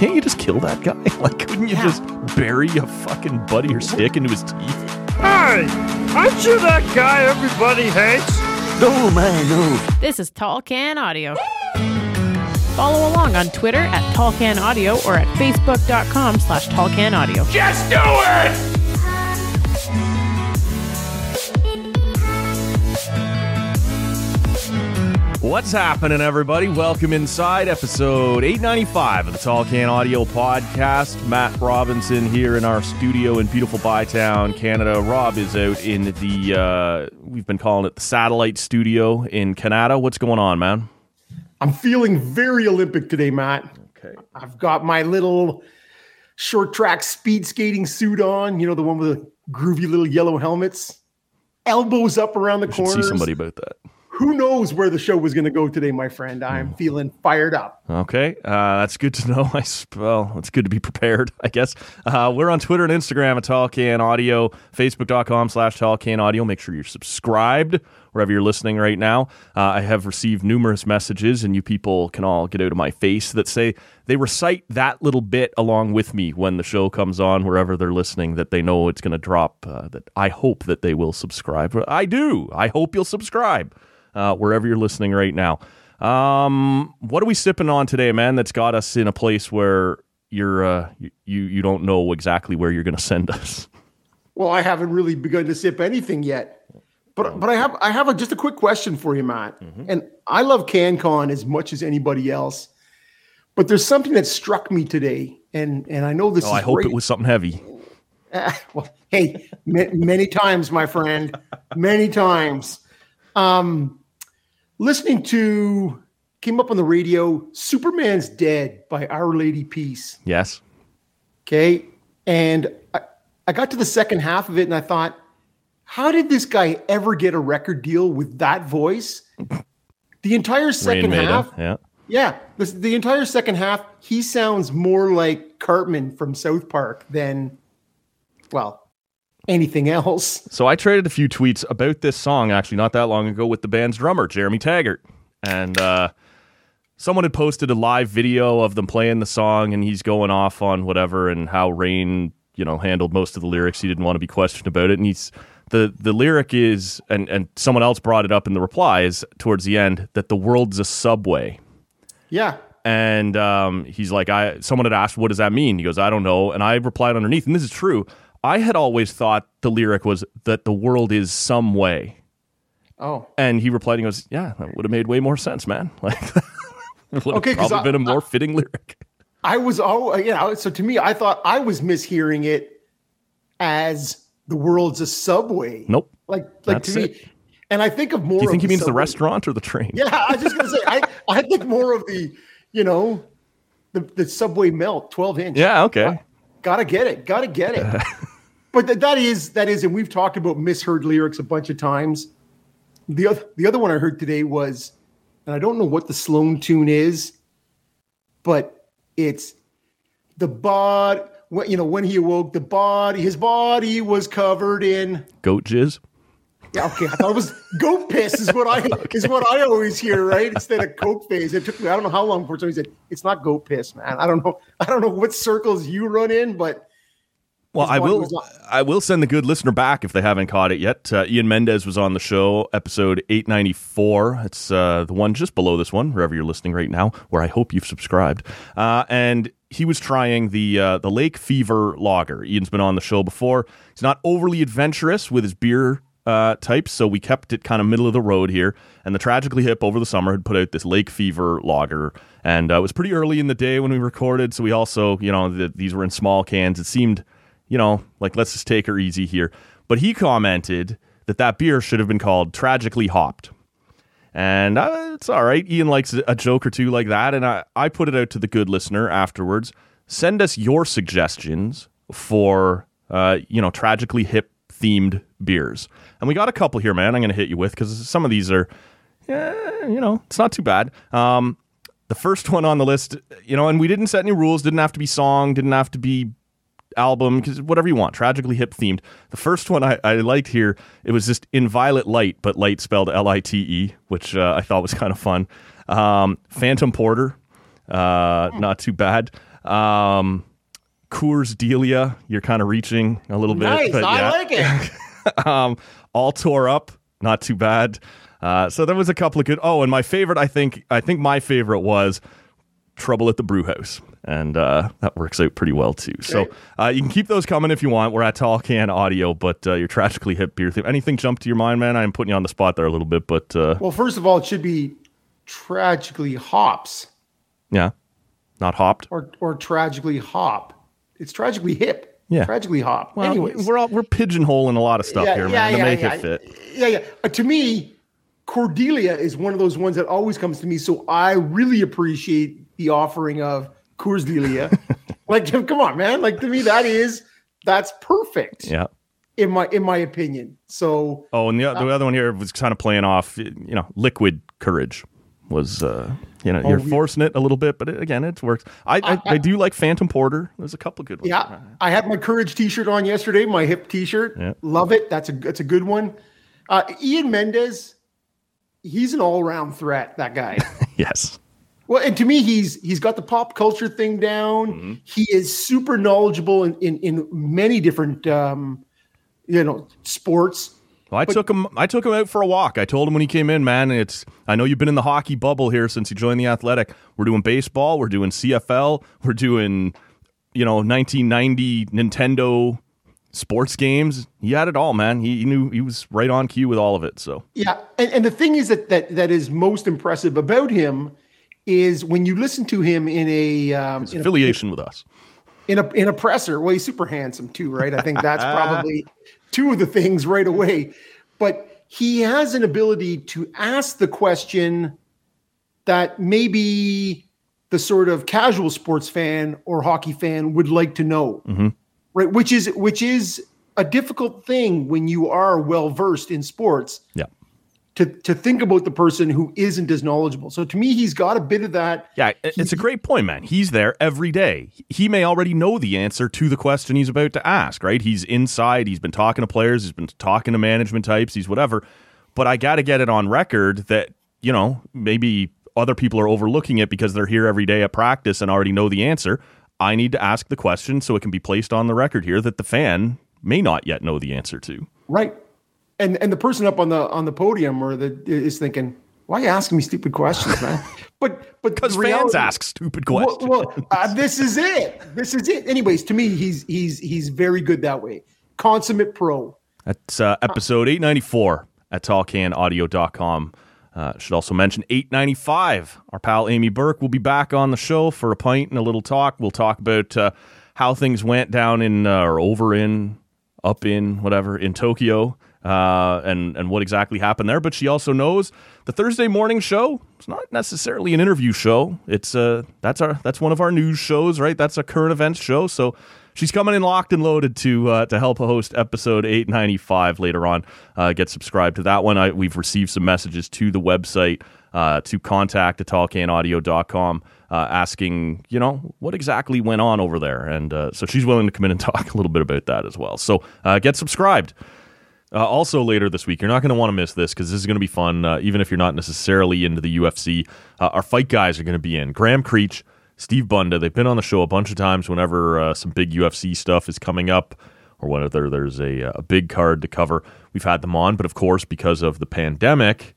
Can't you just kill that guy? Like, couldn't you just bury a fucking buddy or stick into his teeth? Hey, aren't you that guy everybody hates? No, man, no. This is Tall Can Audio. Follow along on Twitter at Tall Can Audio or at facebook.com slash Tall Can Audio. Just do it! What's happening, everybody? Welcome inside episode 895 of the Tall Can Audio Podcast. Matt Robinson here in our studio in beautiful Bytown, Canada. Rob is out in the, uh, we've been calling it the satellite studio in Canada. What's going on, man? I'm feeling very Olympic today, Matt. Okay. I've got my little short track speed skating suit on, you know, the one with the groovy little yellow helmets, elbows up around the corner. see somebody about that. Who knows where the show was going to go today, my friend? Hmm. I'm feeling fired up. Okay, uh, that's good to know. I well, it's good to be prepared, I guess. Uh, we're on Twitter and Instagram at Tall Can Audio, Facebook.com slash Tall Can Audio. Make sure you're subscribed wherever you're listening right now. Uh, I have received numerous messages, and you people can all get out of my face that say they recite that little bit along with me when the show comes on, wherever they're listening, that they know it's going to drop. Uh, that I hope that they will subscribe. I do. I hope you'll subscribe uh, wherever you're listening right now. Um, what are we sipping on today, man? That's got us in a place where you're uh, you you don't know exactly where you're going to send us. Well, I haven't really begun to sip anything yet. But but I have I have a, just a quick question for you, Matt. Mm-hmm. And I love CanCon as much as anybody else. But there's something that struck me today, and and I know this Oh, I hope great. it was something heavy. Uh, well, hey, ma- many times, my friend, many times. Um, listening to came up on the radio. Superman's dead by Our Lady Peace. Yes. Okay, and I, I got to the second half of it, and I thought, how did this guy ever get a record deal with that voice? The entire second half, Yeah. yeah, the, the entire second half, he sounds more like Cartman from South Park than, well, anything else. So I traded a few tweets about this song actually not that long ago with the band's drummer Jeremy Taggart, and uh, someone had posted a live video of them playing the song, and he's going off on whatever and how Raine, you know, handled most of the lyrics. He didn't want to be questioned about it, and he's the the lyric is, and and someone else brought it up in the replies towards the end that the world's a subway. Yeah, And um, he's like, I. Someone had asked, "What does that mean?" He goes, "I don't know." And I replied underneath, and this is true. I had always thought the lyric was that the world is some way. Oh, And he replied, he goes, "Yeah, that would have made way more sense, man. Like, would have Okay, 'cause probably I- been a more fitting lyric." I was oh uh, you know so to me I thought I was mishearing it as the world's a subway. Nope. Like like That's to me, it. and I think of more. Do you think he means the restaurant or the train? Yeah, I was just gonna say I I think more of the you know the the subway melt twelve inch. Yeah. Okay. gotta get it, gotta get it. but th- that is that is, and we've talked about misheard lyrics a bunch of times. The other the other one I heard today was, and I don't know what the Sloan tune is, but it's the bod. When, you know, when he awoke, the body, his body was covered in. Goat jizz. Yeah, okay. I thought it was goat piss is what I is what I always hear, right? Instead of coke phase. It took me I don't know how long before somebody said it's not goat piss, man. I don't know. I don't know what circles you run in, but Well, I will. I will send the good listener back if they haven't caught it yet. Uh, Ian Mendez was on the show, episode eight ninety four. It's uh, the one just below this one, wherever you're listening right now, where I hope you've subscribed. Uh, and he was trying the uh, the Lake Fever Lager. Ian's been on the show before. He's not overly adventurous with his beer uh, types, so we kept it kind of middle of the road here. And the Tragically Hip over the summer had put out this Lake Fever Lager, and uh, it was pretty early in the day when we recorded. So we also, you know, the, these were in small cans. It seemed, you know, like let's just take her easy here. But he commented that that beer should have been called Tragically Hopped. And uh, it's all right. Ian likes a joke or two like that. And I, I put it out to the good listener afterwards. Send us your suggestions for, uh, you know, tragically hip themed beers. And we got a couple here, man. I'm going to hit you with because some of these are, yeah, you know, it's not too bad. Um, the first one on the list, you know, and we didn't set any rules, didn't have to be song, didn't have to be album, because whatever you want, tragically hip themed. The first one I, I liked here, it was just in violet light, but light spelled L I T E, which uh, I thought was kind of fun. Um, Phantom Porter, uh, not too bad. Um, Coors Delia, you're kind of reaching a little bit. Nice, I yeah. like it. um, all tore up, not too bad. Uh, so there was a couple of good. Oh, and my favorite, I think, I think my favorite was Trouble at the Brew House, and uh, that works out pretty well too. So uh, you can keep those coming if you want. We're at Tall Can Audio, but uh, your tragically hip beer theme. Anything jump to your mind, man? I'm putting you on the spot there a little bit, but uh, Well, first of all, it should be tragically hops yeah, not hopped. or or tragically hop. It's tragically hip. Yeah. Tragically hop. Well, Anyways. we're all, we're pigeonholing a lot of stuff here, man, to make yeah. it fit. Yeah, yeah. Uh, to me, Cordelia is one of those ones that always comes to me. So I really appreciate the offering of Coors Delia. like, come on, man. Like to me, that is that's perfect Yeah. in my in my opinion. So Oh, and the, the other one here was kind of playing off, you know, liquid courage was, uh, you know, you're we- forcing it a little bit, but it, again, it works. I, I, I do like Phantom Porter. There's a couple good ones. yeah, I had my Courage T-shirt on yesterday. My hip T-shirt. Yeah. Love it. That's a that's a good one. Uh, Ian Mendez, he's an all-round threat. That guy. Yes. Well, and to me, he's he's got the pop culture thing down. Mm-hmm. He is super knowledgeable in in, in many different um, you know sports. Well, I took him. I took him out for a walk. I told him when he came in, man. It's. I know you've been in the hockey bubble here since you joined the Athletic. We're doing baseball. We're doing CFL. We're doing, you know, 1990 Nintendo sports games. He had it all, man. He, he knew he was right on cue with all of it. So Yeah, and, and the thing is that that that is most impressive about him is when you listen to him in a um, his in a, affiliation with us. in a in a presser. Well, he's super handsome too, right? I think that's probably two of the things right away. But he has an ability to ask the question that maybe the sort of casual sports fan or hockey fan would like to know, right? Which is which is a difficult thing when you are well versed in sports Yeah. To to think about the person who isn't as knowledgeable. So to me, he's got a bit of that. Yeah, it- it's a great point, man. He's there every day. He may already know the answer to the question he's about to ask, right? He's inside. He's been talking to players. He's been talking to management types. He's whatever. But I got to get it on record that, you know, maybe other people are overlooking it because they're here every day at practice and already know the answer. I need to ask the question so it can be placed on the record here that the fan may not yet know the answer to. Right. And and the person up on the on the podium or the is thinking, why are you asking me stupid questions, man? But but Because fans ask stupid questions. well uh, this is it. This is it. Anyways, to me, he's he's he's very good that way. Consummate pro. That's uh, episode 894 at tallcanaudio.com. Uh, should also mention 895. Our pal Amy Burke will be back on the show for a pint and a little talk. We'll talk about uh, how things went down in uh, or over in, up in, whatever, in Tokyo. Uh, and and what exactly happened there, but she also knows the Thursday morning show. It's not necessarily an interview show. It's uh that's our that's one of our news shows, right? That's a current events show. So She's coming in locked and loaded to uh, to help host episode 895 later on. Uh, get subscribed to that one. I, we've received some messages to the website uh, to contact at tallcanaudio.com uh, asking, you know, what exactly went on over there. And uh, so she's willing to come in and talk a little bit about that as well. So uh, get subscribed. Uh, also, later this week, you're not going to want to miss this because this is going to be fun. Uh, even if you're not necessarily into the UFC, uh, our fight guys are going to be in. Graham Creech, Steve Bunda. They've been on the show a bunch of times whenever uh, some big UFC stuff is coming up or whenever there's a, a big card to cover. We've had them on, but of course, because of the pandemic,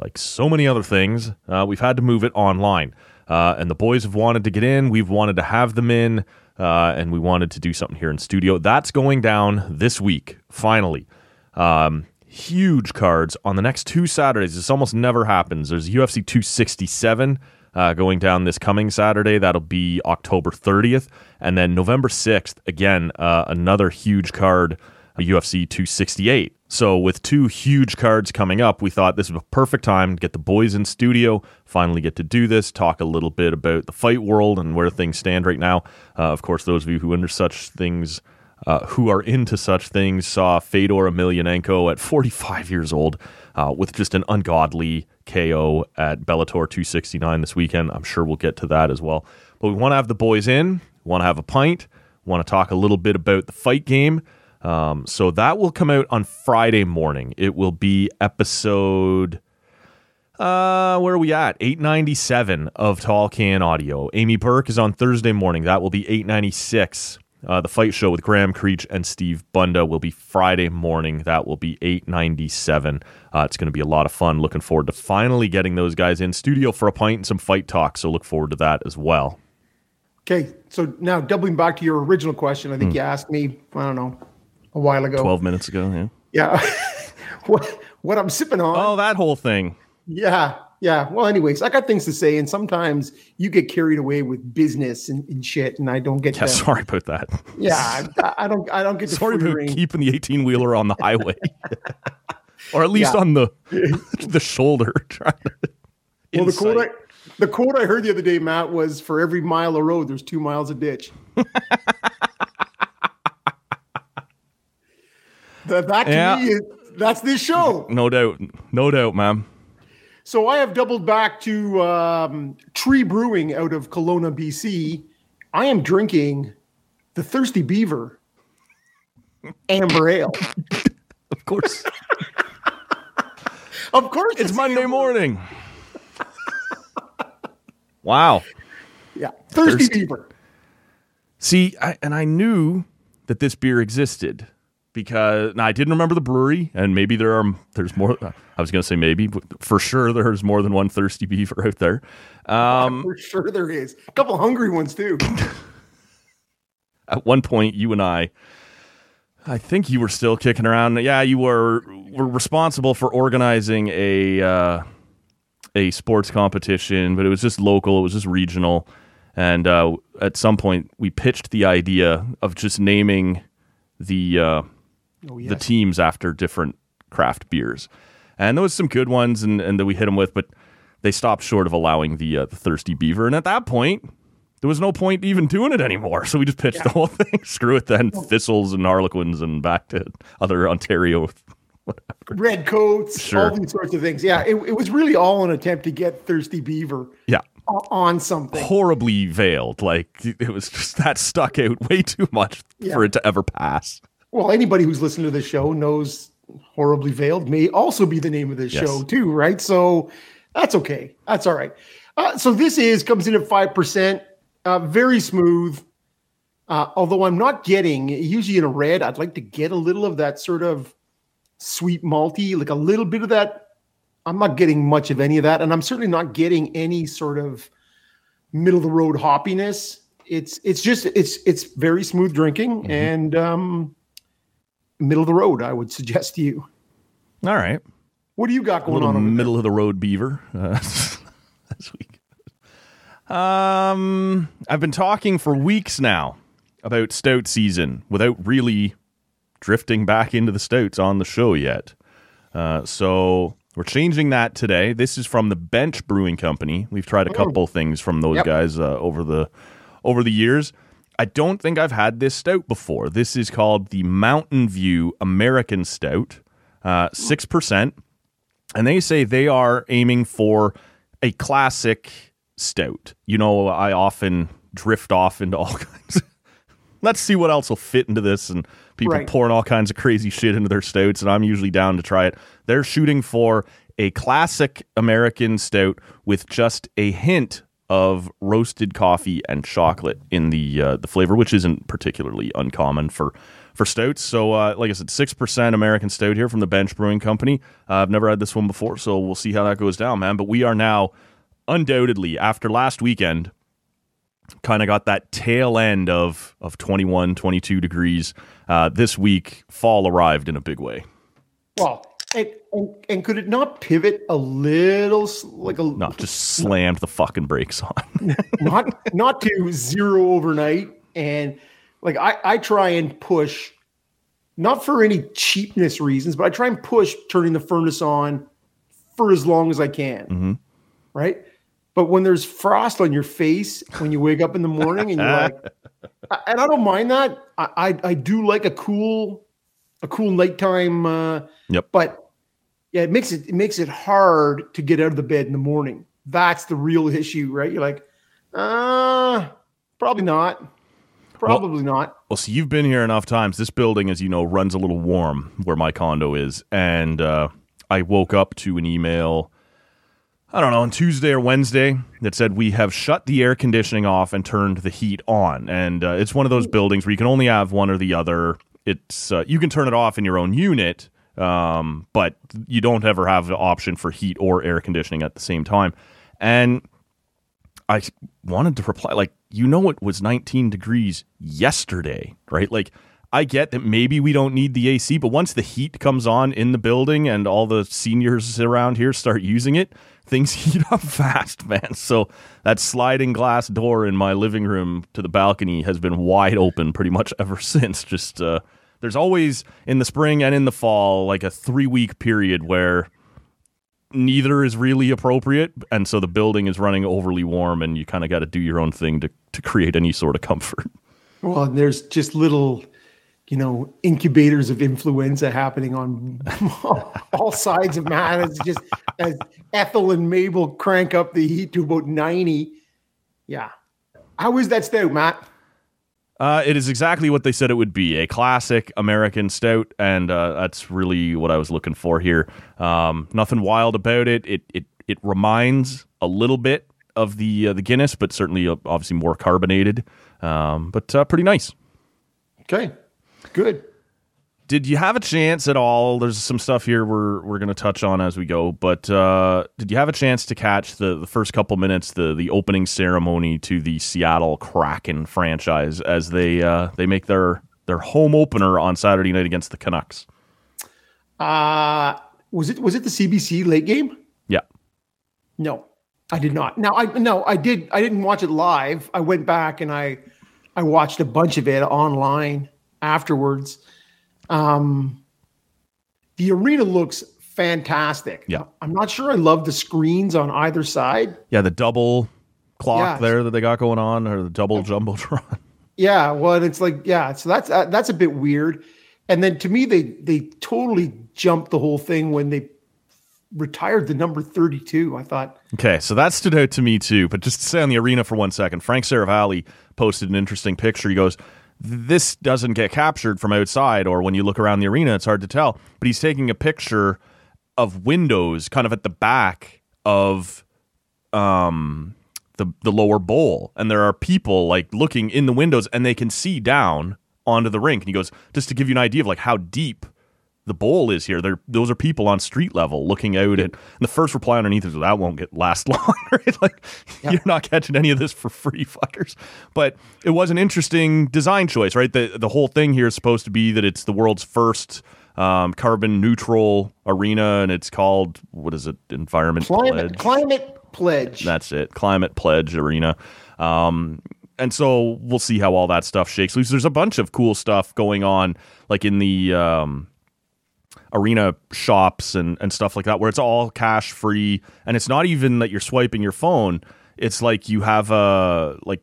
like so many other things, uh, we've had to move it online. Uh, and the boys have wanted to get in. We've wanted to have them in, uh, and we wanted to do something here in studio. That's going down this week, finally. Um, huge cards on the next two Saturdays. This almost never happens. There's UFC 267 uh, going down this coming Saturday. That'll be October 30th. And then November 6th, again, uh, another huge card, UFC 268. So, with two huge cards coming up, we thought this was a perfect time to get the boys in studio, finally get to do this, talk a little bit about the fight world and where things stand right now. Uh, of course, those of you who under such things uh, who are into such things saw Fedor Emelianenko at 45 years old uh, with just an ungodly KO at Bellator 269 this weekend. I'm sure we'll get to that as well. But we want to have the boys in, want to have a pint, want to talk a little bit about the fight game. Um, so that will come out on Friday morning. It will be episode. Uh, where are we at? 897 of Tall Can Audio. Amy Burke is on Thursday morning. That will be 896. Uh, the fight show with Graham Creech and Steve Bunda will be Friday morning. That will be 897. Uh, it's going to be a lot of fun. Looking forward to finally getting those guys in studio for a pint and some fight talk. So look forward to that as well. Okay, so now doubling back to your original question, I think you asked me, I don't know, a while ago. 12 minutes ago, yeah. Yeah. what what I'm sipping on. Oh, that whole thing. Yeah. Yeah. Well, anyways, I got things to say, and sometimes you get carried away with business and, and shit, and I don't get Yeah, to. sorry about that. Yeah, I, I don't. I don't get Sorry about rein. keeping the 18 wheeler on the highway. or at least Yeah. on the the shoulder. Trying to Well, the quote, I, the quote I heard the other day, Matt, was for every mile of road, there's two miles of ditch. that, that to Yeah. me is that's this show. No doubt. No doubt, ma'am. So I have doubled back to um, Tree Brewing out of Kelowna, BC. I am drinking the Thirsty Beaver Amber Ale. Of course. Of course, It's Monday amber. morning. wow. Yeah, Thirsty, Thirsty. Beaver. See, I, and I knew that this beer existed because now I didn't remember the brewery, and maybe there are there's more. I was going to say maybe, but for sure there's more than one thirsty beaver out there. Um, For sure, there is a couple hungry ones too. at one point, you and I, I think you were still kicking around. Yeah, you were were responsible for organizing a uh, a sports competition, but it was just local. It was just regional. And uh, at some point, we pitched the idea of just naming the uh, Oh the teams after different craft beers. And there was some good ones, and, and that we hit them with, but they stopped short of allowing the uh, the thirsty beaver. And at that point, there was no point even doing it anymore. So we just pitched the whole thing. Screw it then. Thistles and Harlequins and back to other Ontario. red coats, Sure. all these sorts of things. Yeah, it, it was really all an attempt to get Thirsty Beaver Yeah. on something. Horribly veiled. Like it was just that stuck out way too much Yeah. for it to ever pass. Well, anybody who's listened to the show knows horribly veiled may also be the name of this Yes. show too, right? So that's okay. That's all right. Uh, so this is comes in at five percent, uh, very smooth. Uh, although I'm not getting usually in a red, I'd like to get a little of that sort of sweet malty, like a little bit of that. I'm not getting much of any of that, and I'm certainly not getting any sort of middle of the road hoppiness. It's it's just it's it's very smooth drinking and um, middle of the road. I would suggest to you. All right. What do you got going on? over there? middle of the road beaver uh, this week. Um, I've been talking for weeks now about stout season without really drifting back into the stouts on the show yet. Uh, so we're changing that today. This is from the Bench Brewing Company. We've tried a couple things from those Yep. guys uh, over the over the years. I don't think I've had this stout before. This is called the Mountain View American Stout, uh, six percent and they say they are aiming for a classic stout. You know, I often drift off into all kinds. Of, Let's see what else will fit into this, and people Right. pouring all kinds of crazy shit into their stouts, and I'm usually down to try it. They're shooting for a classic American stout with just a hint of roasted coffee and chocolate in the uh, the flavor, which isn't particularly uncommon for for stouts. So, uh, like I said, six percent American stout here from the Bench Brewing Company. Uh, I've never had this one before, so we'll see how that goes down, man. But we are now undoubtedly, after last weekend, kind of got that tail end of of 21, 22 degrees. Uh, this week, fall arrived in a big way. Well, and, and, and could it not pivot a little, like a No, just slammed the fucking brakes on. not not to zero overnight? And like I, I try and push, not for any cheapness reasons, but I try and push turning the furnace on for as long as I can. Mhm. Right. But when there's frost on your face when you wake up in the morning and you're like, and I don't mind that. I, I, I do like a cool, a cool nighttime. Uh, Yep. But yeah, it makes it it makes it hard to get out of the bed in the morning. That's the real issue, right? You're like, uh, probably not. Probably not. Well, so you've been here enough times. This building, as you know, runs a little warm where my condo is. And uh, I woke up to an email, I don't know, on Tuesday or Wednesday that said, We have shut the air conditioning off and turned the heat on. And uh, it's one of those buildings where you can only have one or the other. It's uh, You can turn it off in your own unit, um, but you don't ever have the option for heat or air conditioning at the same time. And I wanted to reply like, you know, it was 19 degrees yesterday, right? Like, I get that maybe we don't need the AC, but once the heat comes on in the building and all the seniors around here start using it, things heat up fast, man. So that sliding glass door in my living room to the balcony has been wide open pretty much ever since. Just uh, there's always in the spring and in the fall like a three week period where neither is really appropriate and so the building is running overly warm and you kind of got to do your own thing to, to create any sort of comfort Well, there's just little, you know, incubators of influenza happening on all sides of man. It's just as Ethel and Mabel crank up the heat to about 90. Yeah. How is that stout, Matt? Uh, it is exactly what they said it would be a classic american stout and uh, that's really what i was looking for here um, nothing wild about it it, it it reminds a little bit of the uh, the guinness but certainly uh, obviously more carbonated um, but uh, pretty nice Okay. Good. Did you have a chance at all? There's some stuff here we're we're gonna touch on as we go, but uh, did you have a chance to catch the, the first couple minutes, the the opening ceremony to the Seattle Kraken franchise as they uh, they make their their home opener on Saturday night against the Canucks? Uh was it was it the CBC late game? Yeah, No, I did not. Now I no, I did. I didn't watch it live. I went back and I I watched a bunch of it online afterwards. Um, the arena looks fantastic. Yeah. I'm not sure I love the screens on either side. yeah, the double clock Yeah. there that they got going on, or the double jumbotron. Yeah, well, and it's like yeah, so that's uh, that's a bit weird. And then to me, they they totally jumped the whole thing when they retired the number 32. I thought, Okay, so that stood out to me too. But just to stay on the arena for one second, Frank Seravalli posted an interesting picture. He goes, "This doesn't get captured from outside, or when you look around the arena, it's hard to tell." But he's taking a picture of windows, kind of at the back of um the the lower bowl, and there are people like looking in the windows, and they can see down onto the rink. And he goes, just to give you an idea of like how deep the bowl is here. There, those are people on street level looking out at. And the first reply underneath is, "That won't get last long." Right? Like you're not catching any of this for free, fuckers. But it was an interesting design choice, right? The the whole thing here is supposed to be that it's the world's first um, carbon neutral arena, and it's called what is it? Environment climate Pledge. climate pledge. That's it. Climate Pledge Arena. Um, and so we'll see how all that stuff shakes loose. There's a bunch of cool stuff going on, like in the um, arena shops and, and stuff like that, where it's all cash free. And it's not even that you're swiping your phone. It's like you have a, like,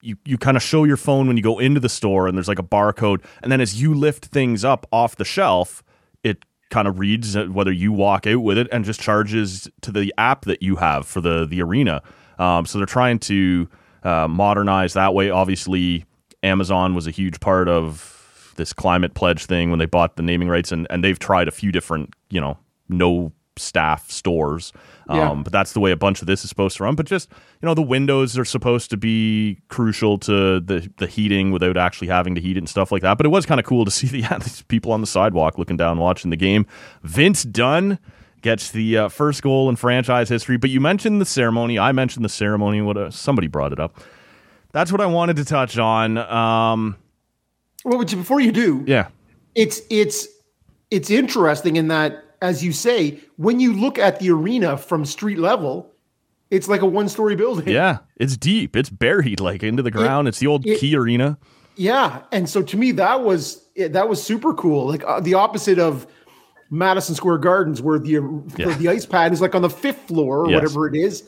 you, you kind of show your phone when you go into the store and there's like a barcode. And then as you lift things up off the shelf, it kind of reads uh, whether you walk out with it and just charges to the app that you have for the the arena. Um, so they're trying to uh, modernize that way. Obviously, Amazon was a huge part of this climate pledge thing when they bought the naming rights, and and they've tried a few different you know no staff stores. Um, But that's the way a bunch of this is supposed to run. But just you know, the windows are supposed to be crucial to the the heating without actually having to heat it and stuff like that. But it was kind of cool to see the yeah, these people on the sidewalk looking down watching the game. Vince Dunn gets the uh, first goal in franchise history. But you mentioned the ceremony. I mentioned the ceremony. What uh, somebody brought it up. That's what I wanted to touch on. Um, Well, but before you do, yeah, it's it's it's interesting in that, as you say, when you look at the arena from street level, it's like a one-story building. yeah, it's deep. It's buried like into the ground. it's the old it- Key Arena. Yeah, and so to me that was that was super cool. Like uh, the opposite of Madison Square Gardens, where the Yeah. the ice pad is like on the fifth floor or Yes. whatever it is.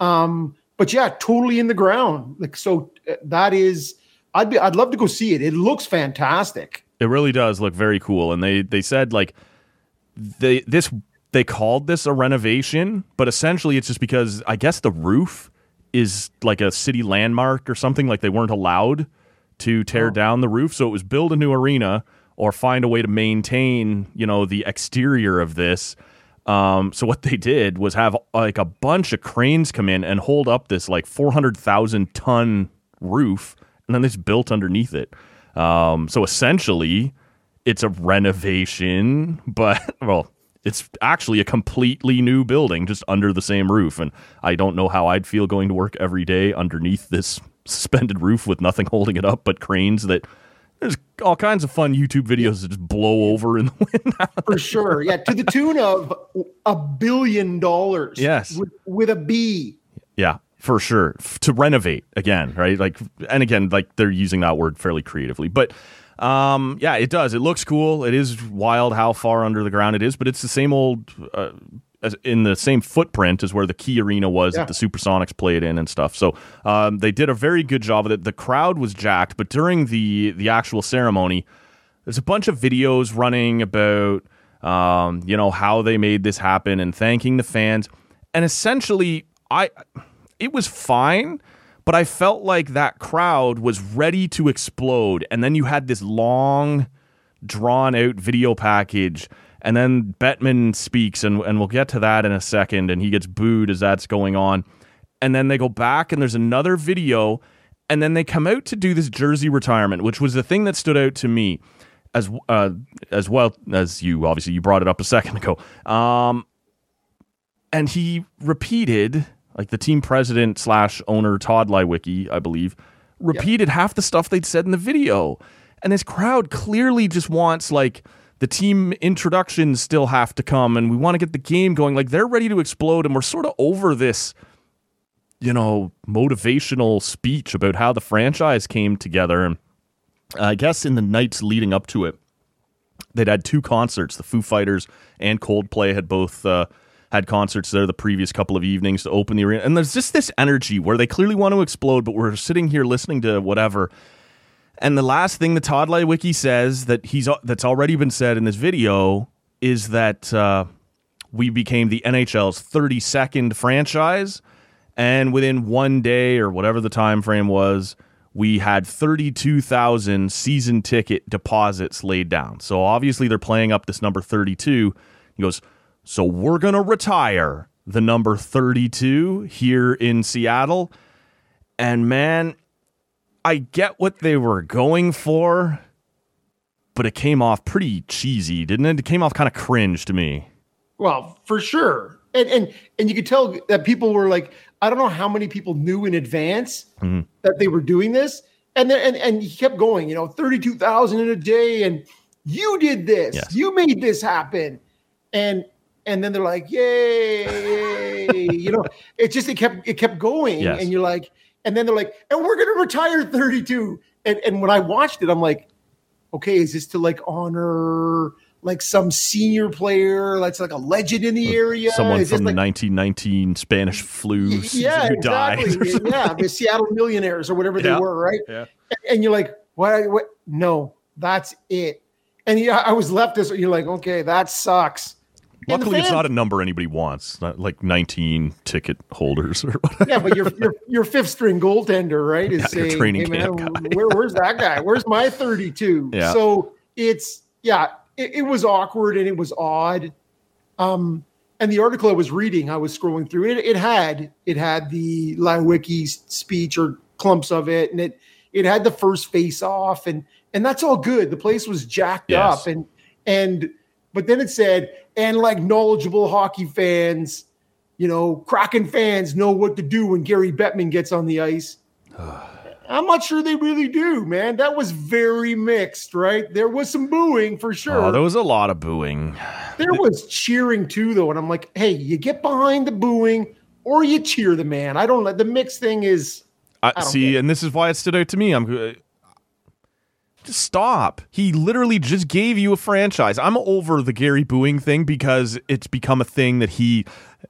Um, but yeah, totally in the ground. Like so, uh, that is. I'd be. I'd love to go see it. It looks fantastic. It really does look very cool. And they they said like they this they called this a renovation, but essentially it's just because I guess the roof is like a city landmark or something. Like they weren't allowed to tear down the roof, so it was build a new arena or find a way to maintain, you know, the exterior of this. Um, so what they did was have like a bunch of cranes come in and hold up this like four hundred thousand ton roof, and then just built underneath it. Um, so essentially, it's a renovation, but well, it's actually a completely new building just under the same roof. And I don't know how I'd feel going to work every day underneath this suspended roof with nothing holding it up but cranes that there's all kinds of fun YouTube videos that just blow over in the wind. For sure. Yeah, to the tune of a billion dollars. Yes. with, with a B. Yeah, for sure. F- to renovate again, right? Like, and again, like they're using that word fairly creatively, but um, yeah, it does. It looks cool. It is wild how far under the ground it is, but it's the same old, uh, as in the same footprint as where the Key Arena was Yeah. that the Supersonics played in and stuff. So um, they did a very good job of it. The crowd was jacked, but during the the actual ceremony, there's a bunch of videos running about um, you know how they made this happen and thanking the fans and essentially i it was fine but i felt like that crowd was ready to explode. And then you had this long drawn out video package. And then Bettman speaks and, and we'll get to that in a second and he gets booed as that's going on. And then they go back and there's another video. And then they come out to do this jersey retirement which was the thing that stood out to me as uh, as well as you. Obviously you brought it up a second ago. Um and he repeated like the team president slash owner Tod Leiweke, I believe, repeated half the stuff they'd said in the video. And this crowd clearly just wants like the team introductions still have to come and we want to get the game going. Like they're ready to explode and we're sort of over this, you know, motivational speech about how the franchise came together. And I guess in the nights leading up to it, they'd had two concerts. The Foo Fighters and Coldplay had both uh, had concerts there the previous couple of evenings to open the arena. And there's just this energy where they clearly want to explode, but we're sitting here listening to whatever. And the last thing that Tod Leiweke says that he's that's already been said in this video is that uh, we became the NHL's 32nd franchise, and within one day or whatever the time frame was, we had 32,000 season ticket deposits laid down. So obviously they're playing up this number 32. He goes, "So we're going to retire the number 32 here in Seattle." And man, I get what they were going for, but it came off pretty cheesy, didn't it? It came off kind of cringe to me. Well, for sure. And and and you could tell that people were like, I don't know how many people knew in advance Mm-hmm. that they were doing this. And then and, and he kept going, you know, 32,000 in a day and you did this. Yes. You made this happen. And and then they're like, yay, you know, it just it kept it kept going Yes. and you're like and then they're like, and we're going to retire 32. And and when I watched it, I'm like, okay, is this to like honor like some senior player that's like a legend in the area? Someone Is from the like, 1919 Spanish flu yeah, who died. exactly. yeah, the Seattle Millionaires or whatever Yeah. they were, right? Yeah. And you're like, what? What? No, that's it. And yeah, I was left as you're like, okay, that sucks. Luckily, it's not a number anybody wants, not like 19 ticket holders or whatever. Yeah, but your your your fifth string goaltender, right? Is Yeah, saying, training hey, man, camp guy." where, where's that guy? Where's my 32? Yeah. So it's yeah, it, it was awkward and it was odd. Um, and the article I was reading, I was scrolling through it. It had it had the Leiweke speech or clumps of it, and it it had the first face off, and and that's all good. The place was jacked Yes. up, and and but then it said, and like knowledgeable hockey fans, you know, Kraken fans know what to do when Gary Bettman gets on the ice. I'm not sure they really do, man. That was very mixed, right? There was some booing for sure. Oh, there was a lot of booing. There was cheering too, though, and I'm like, hey, you get behind the booing or you cheer the man. I don't. The mixed thing is. I, don't see, and this is why it stood out to me. I'm uh, stop. He literally just gave you a franchise. I'm over the Gary booing thing because it's become a thing that he,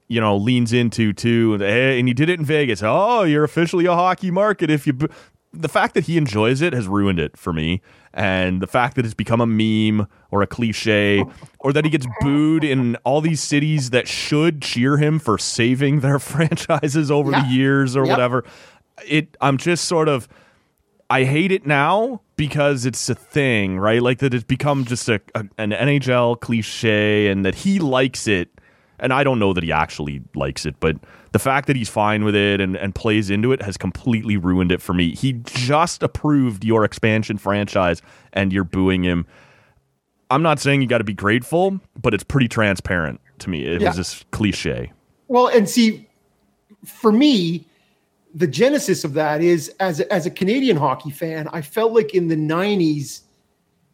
you know, leans into too. And, he did it in Vegas. Oh, you're officially a hockey market if you. Boo. The fact that he enjoys it has ruined it for me, and the fact that it's become a meme or a cliche, or that he gets booed in all these cities that should cheer him for saving their franchises over the years or Yep. whatever. It. I'm just sort of. I hate it now because it's a thing, right? Like that it's become just a, a an NHL cliche, and that he likes it. And I don't know that he actually likes it, but the fact that he's fine with it and, and plays into it has completely ruined it for me. He just approved your expansion franchise, and you're booing him. I'm not saying you got to be grateful, but it's pretty transparent to me. It Yeah. was just cliche. Well, and see, for me, the genesis of that is as a, as a Canadian hockey fan, I felt like in the '90s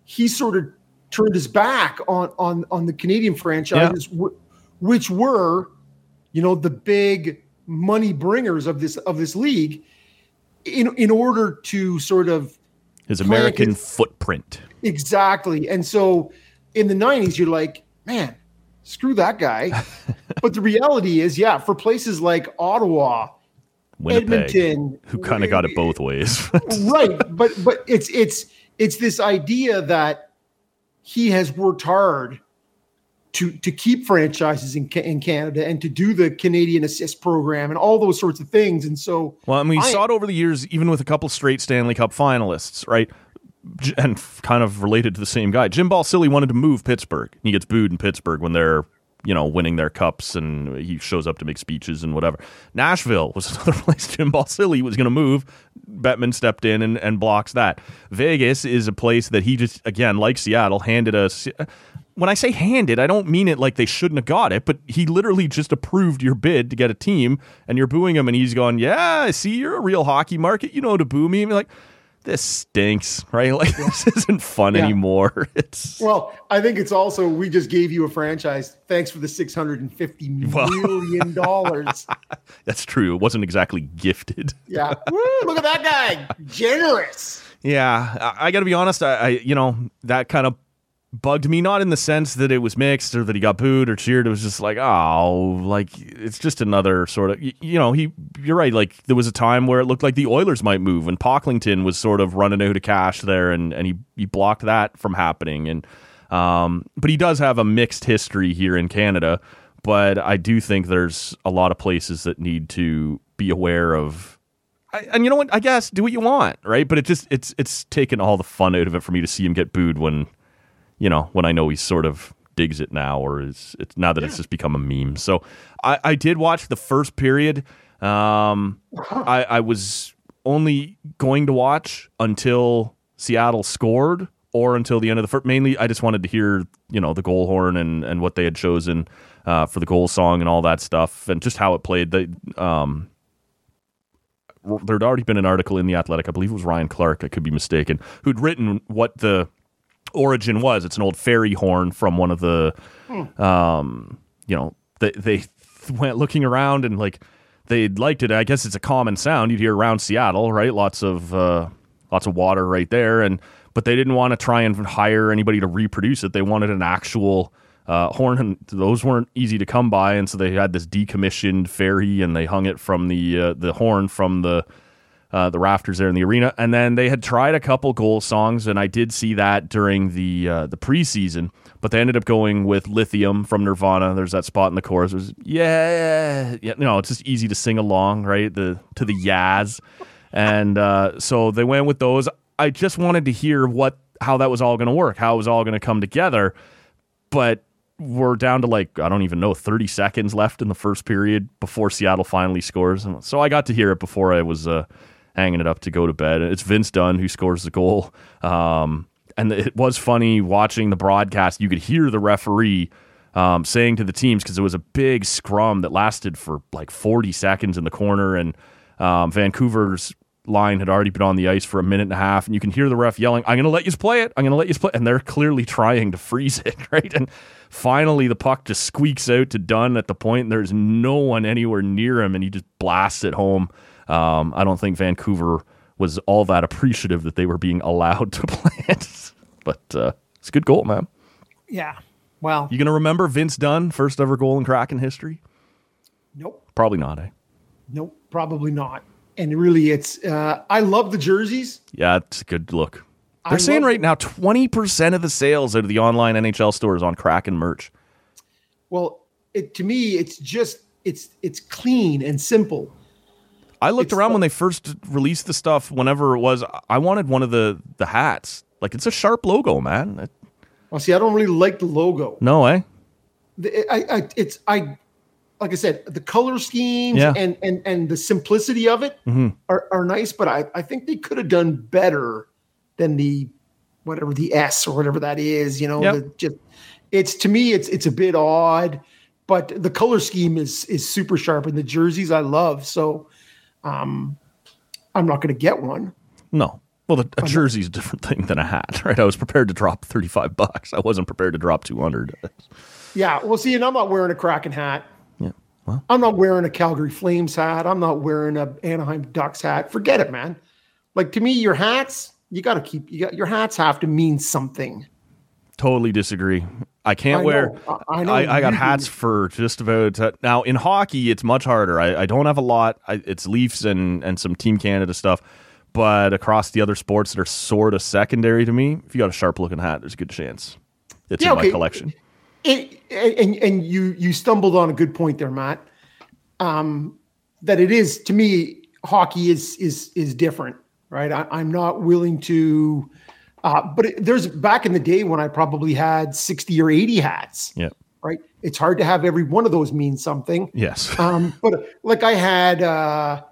he sort of turned his back on on on the Canadian franchises, wh- which were, you know, the big money bringers of this of this league, in in order to sort of His American his- footprint. Exactly. And so in the 90s, you're like, man, screw that guy. but the reality is, yeah, for places like Ottawa, Winnipeg, Edmonton, who kind of got it both ways. right. But but it's it's it's this idea that he has worked hard to to keep franchises in, in Canada and to do the Canadian assist program and all those sorts of things. And so Well, and we I- saw it over the years, even with a couple straight Stanley Cup finalists, right? And kind of related to the same guy. Jim Balsillie wanted to move Pittsburgh. He gets booed in Pittsburgh when they're, you know, winning their cups and he shows up to make speeches and whatever. Nashville was another place Jim Balsillie was going to move. Bettman stepped in and, and blocks that. Vegas is a place that he just, again, like Seattle, handed us. When I say handed, I don't mean it like they shouldn't have got it, but he literally just approved your bid to get a team, and you're booing him, and he's going, "Yeah, I see, you're a real hockey market. You know to boo me." And like, this stinks, right? Like this isn't fun Yeah. anymore. It's Well, I think it's also we just gave you a franchise. Thanks for the six hundred and fifty million dollars. that's true. It wasn't exactly gifted. yeah, Woo, look at that guy, generous. Yeah, I, I got to be honest. I, I, you know, that kind of bugged me. Not in the sense that it was mixed or that he got booed or cheered. It was just like, oh, like it's just another sort of. You, you know, he. You're right. Like there was a time where it looked like the Oilers might move, and Pocklington was sort of running out of cash there, and and he he blocked that from happening. And um, but he does have a mixed history here in Canada. But I do think there's a lot of places that need to be aware of and you know what? I guess do what you want, right? But it just it's it's taken all the fun out of it for me to see him get booed when, you know, when I know he sort of digs it now, or is it's now that it's just become a meme. So I, I did watch the first period. Um, I, I was only going to watch until Seattle scored or until the end of the first. Mainly, I just wanted to hear you know the goal horn and and what they had chosen uh, for the goal song and all that stuff, and just how it played. The um, there'd already been an article in the Athletic, I believe it was Ryan Clark, I could be mistaken, who'd written what the origin was. It's an old ferry horn from one of the, um, you know, they they went looking around and like they liked it. I guess it's a common sound you'd hear around Seattle, right? Lots of uh, lots of water right there, and but they didn't want to try and hire anybody to reproduce it. They wanted an actual uh, horn, and those weren't easy to come by, and so they had this decommissioned ferry, and they hung it from the uh, the horn from the uh, the rafters there in the arena, and then they had tried a couple goal songs, and I did see that during the uh, the preseason, but they ended up going with Lithium from Nirvana. There's that spot in the chorus. Was yeah, yeah, no, it's just easy to sing along, right? The to the yaz, and uh, so they went with those. I just wanted to hear what how that was all going to work, how it was all going to come together, but we're down to like I don't even know 30 seconds left in the first period before Seattle finally scores. So I got to hear it before I was uh, hanging it up to go to bed. It's Vince Dunn who scores the goal. Um, and it was funny watching the broadcast. You could hear the referee um, saying to the teams because it was a big scrum that lasted for like 40 seconds in the corner, and um, Vancouver's line had already been on the ice for a minute and a half, and you can hear the ref yelling, "I'm going to let you play it. I'm going to let you play," and they're clearly trying to freeze it, right? And finally, the puck just squeaks out to Dunn at the point, and there's no one anywhere near him, and he just blasts it home. Um, I don't think Vancouver was all that appreciative that they were being allowed to play it, but uh, it's a good goal, man. Yeah. Well, You gonna remember Vince Dunn, first ever goal in Kraken history? nope. Probably not, eh? Nope. Probably not. And really, it's, uh, I love the jerseys. Yeah, it's a good look. They're saying right now 20% of the sales out of the online NHL stores on Kraken merch. Well, it, to me, it's just, it's, it's clean and simple. I looked around when they first released the stuff, whenever it was. I wanted one of the the hats. Like it's a sharp logo, man. It- Well, see, I don't really like the logo. no, eh? The- I, I, it's, I, like I said, the color schemes Yeah. Mm-hmm. and, and, and the simplicity of it are, are nice, but I, I think they could have done better than the, whatever the S or whatever that is, you know, Yep. the, just, it's to me, it's, it's a bit odd, but the color scheme is, is super sharp and the jerseys I love. So, um, I'm not going to get one. No. Well, the, a jersey's a different thing than a hat, right? I was prepared to drop 35 bucks. I wasn't prepared to drop 200. Yeah. Well, see, and I'm not wearing a Kraken hat. Yeah. Well, I'm not wearing a Calgary Flames hat. I'm not wearing a Anaheim Ducks hat. Forget it, man. Like to me, your hats, you got to keep. You got your hats have to mean something. Totally disagree. I can't I wear. know. I- know I, I got hats for just about uh, now. In hockey, it's much harder. I, I don't have a lot. I, it's Leafs and and some Team Canada stuff. But across the other sports that are sort of secondary to me, if you got a sharp looking hat, there's a good chance it's Yeah, in my collection. It, and and you you stumbled on a good point there, Matt. Um, that it is to me, hockey is is is different, right? I, I'm not willing to. Uh, but it, there's back in the day when I probably had 60 or 80 hats, Yeah. right? It's hard to have every one of those mean something. Yes. Um, but like I had, uh,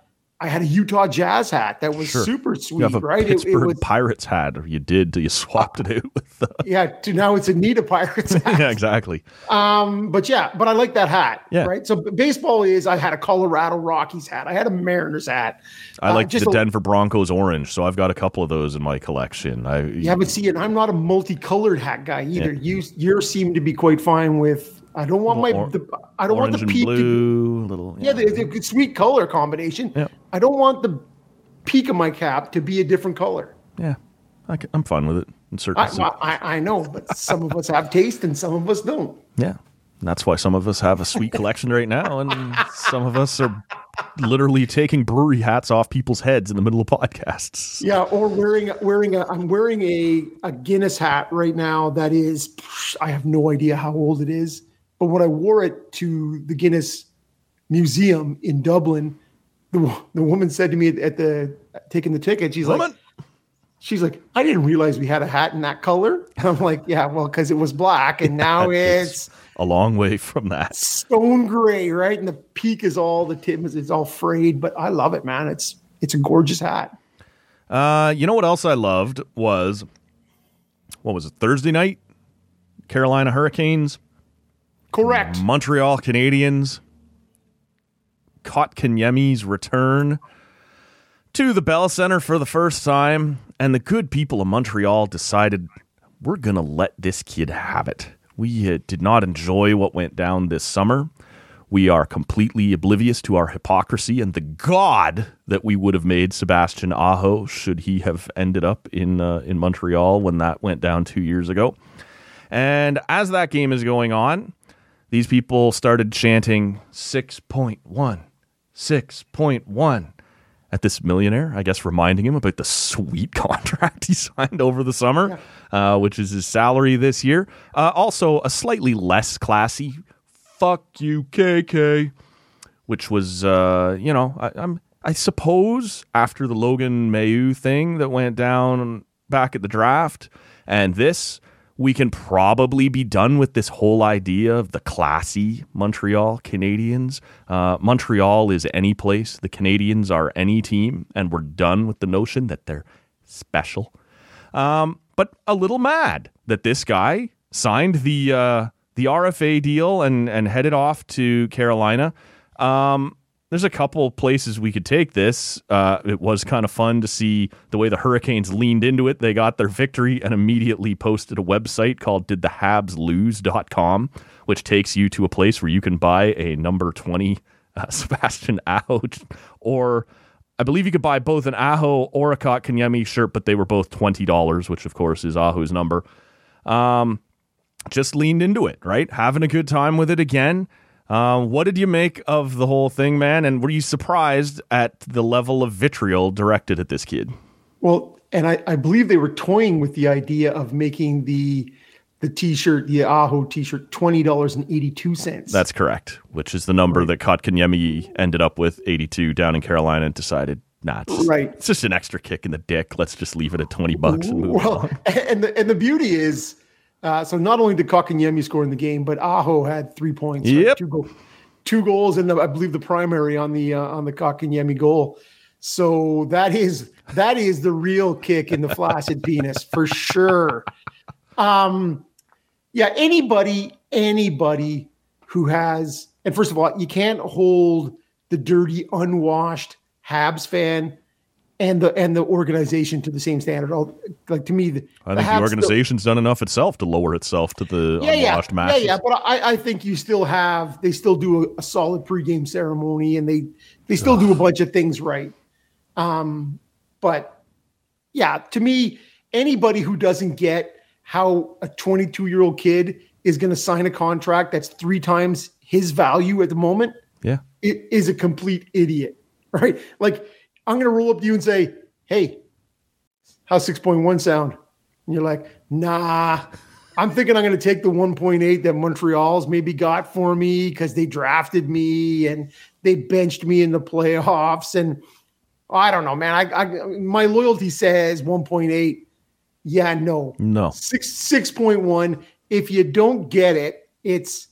I had a Utah Jazz hat that was Sure. super you sweet, have a right? It, it Pittsburgh was, Pirates hat, or you did. You swapped it out with. The, yeah. To now it's a Nita Pirates hat. yeah, exactly. Um, but yeah, but I like that hat. Yeah. Right. So baseball is. I had a Colorado Rockies hat. I had a Mariners hat. I Uh, like the a- Denver Broncos orange, so I've got a couple of those in my collection. I Yeah, but see, and I'm not a multicolored hat guy either. You you seem to be quite fine with. I don't want my. The, I don't want the and peak. To, blue, little yeah, the, the sweet color combination. Yeah. I don't want the peak of my cap to be a different color. yeah. I am fine with it. In certain, I, I, I know, but some of us have taste and some of us don't. yeah, and that's why some of us have a sweet collection right now, and some of us are literally taking brewery hats off people's heads in the middle of podcasts. Yeah, or wearing wearing a I'm wearing a a Guinness hat right now that is I have no idea how old it is, but when I wore it to the Guinness Museum in Dublin, the the woman said to me at the taking the ticket, she's like she's like, I didn't realize we had a hat in that color. And I'm like, yeah, well, because it was black and now it's a long way from that. stone gray, right? And the peak is all the tip is it's all frayed, but I love it, man. It's it's a gorgeous hat. Uh, you know what else I loved was what was it Thursday night? Carolina Hurricanes, Correct. Montreal Canadiens, Kotkaniemi's return to the Bell Center for the first time, and the good people of Montreal decided we're going to let this kid have it. We uh, did not enjoy what went down this summer. We are completely oblivious to our hypocrisy and the god that we would have made Sebastian Aho should he have ended up in uh, in Montreal when that went down two years ago. And as that game is going on, these people started chanting 6.1, 6.1 at this millionaire, I guess, reminding him about the sweet contract he signed over the summer, uh, which is his salary this year. Uh, also, a slightly less classy "fuck you, KK," which was, uh, you know, I, I'm, I suppose after the Logan Mailloux thing that went down back at the draft, and this, we can probably be done with this whole idea of the classy Montreal Canadiens. Uh, Montreal is any place. The Canadians are any team, and we're done with the notion that they're special. Um, but a little mad that this guy signed the uh, the RFA deal and and headed off to Carolina. Um, there's a couple places we could take this. Uh, it was kind of fun to see the way the Hurricanes leaned into it. They got their victory and immediately posted a website called didthehabslose.com, which takes you to a place where you can buy a number 20 uh, Sebastian Aho or I believe you could buy both an Aho or a Kotkaniemi shirt, but they were both $20, which of course is Aho's number. Um, just leaned into it, right? Having a good time with it again. Uh, what did you make of the whole thing, man? And were you surprised at the level of vitriol directed at this kid? Well, and I, I believe they were toying with the idea of making the the t-shirt, the Aho t-shirt, twenty dollars and eighty-two cents. That's correct, which is the number that Kotkaniemi ended up with, eighty-two down in Carolina, and decided, nah, it's just, Right. it's just an extra kick in the dick. Let's just leave it at twenty bucks and move well, on. and the and the beauty is, uh, so not only did Kotkaniemi score in the game, but Aho had three points. right? Two, goal, two goals, and I believe the primary on the uh, on the Kotkaniemi goal. So that is that is the real kick in the flaccid penis for sure. Um, yeah, anybody anybody who has, and first of all, you can't hold the dirty, unwashed Habs fan and the and the organization to the same standard. All like to me, the, I think the still- organization's done enough itself to lower itself to the yeah, yeah, unwashed yeah, masses. yeah. But I, I think you still have they still do a, a solid pregame ceremony and they they still do a bunch of things right. Um, but yeah, to me, anybody who doesn't get how a 22 year old kid is going to sign a contract that's three times his value at the moment Yeah. i- is a complete idiot, right? Like I'm going to roll up to you and say, "Hey, how's 6.1 sound?" And you're like, "Nah." I'm thinking I'm going to take the 1.8 that Montreal's maybe got for me because they drafted me and they benched me in the playoffs. And I don't know, man. I, I my loyalty says 1.8. Yeah, no, No. six six point one. If you don't get it, it's.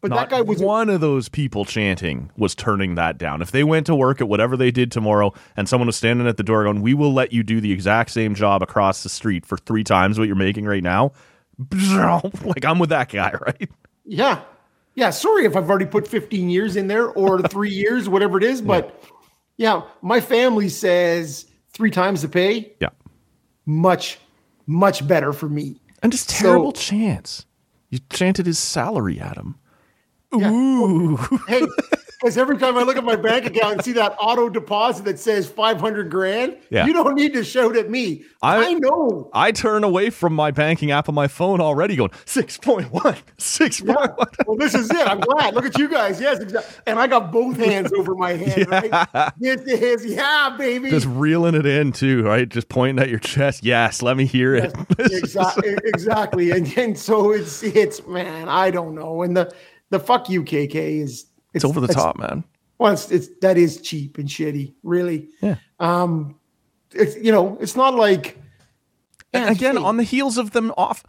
But Not that guy was one of those people chanting was turning that down. If they went to work at whatever they did tomorrow and someone was standing at the door going, We will let you do the exact same job across the street for three times what you're making right now. Like I'm with that guy, right? Yeah. Yeah. Sorry if I've already put 15 years in there or three years, whatever it is. But yeah, my family says three times the pay, Yeah. much, much better for me. And just So- terrible chants. You chanted his salary at him. Ooh. Hey, because every time I look at my bank account and see that auto deposit that says 500 grand, Yeah. you don't need to shout at me. I, I- know. I turn away from my banking app on my phone already going 6.1, 6.1. Well, this is it. I'm glad. Look at you guys. Yes, exactly. And I got both hands over my head, right? This is, yeah, baby. Just reeling it in too, right? Just pointing at your chest. Yes, let me hear it. exactly, exactly. And, and so it's it's man, I don't know. And the the fuck you, KK is It's over the top, man. Well, it's, it's that is cheap and shitty, really. Yeah. Um, it's you know, it's not like again, shitty. on the heels of them off,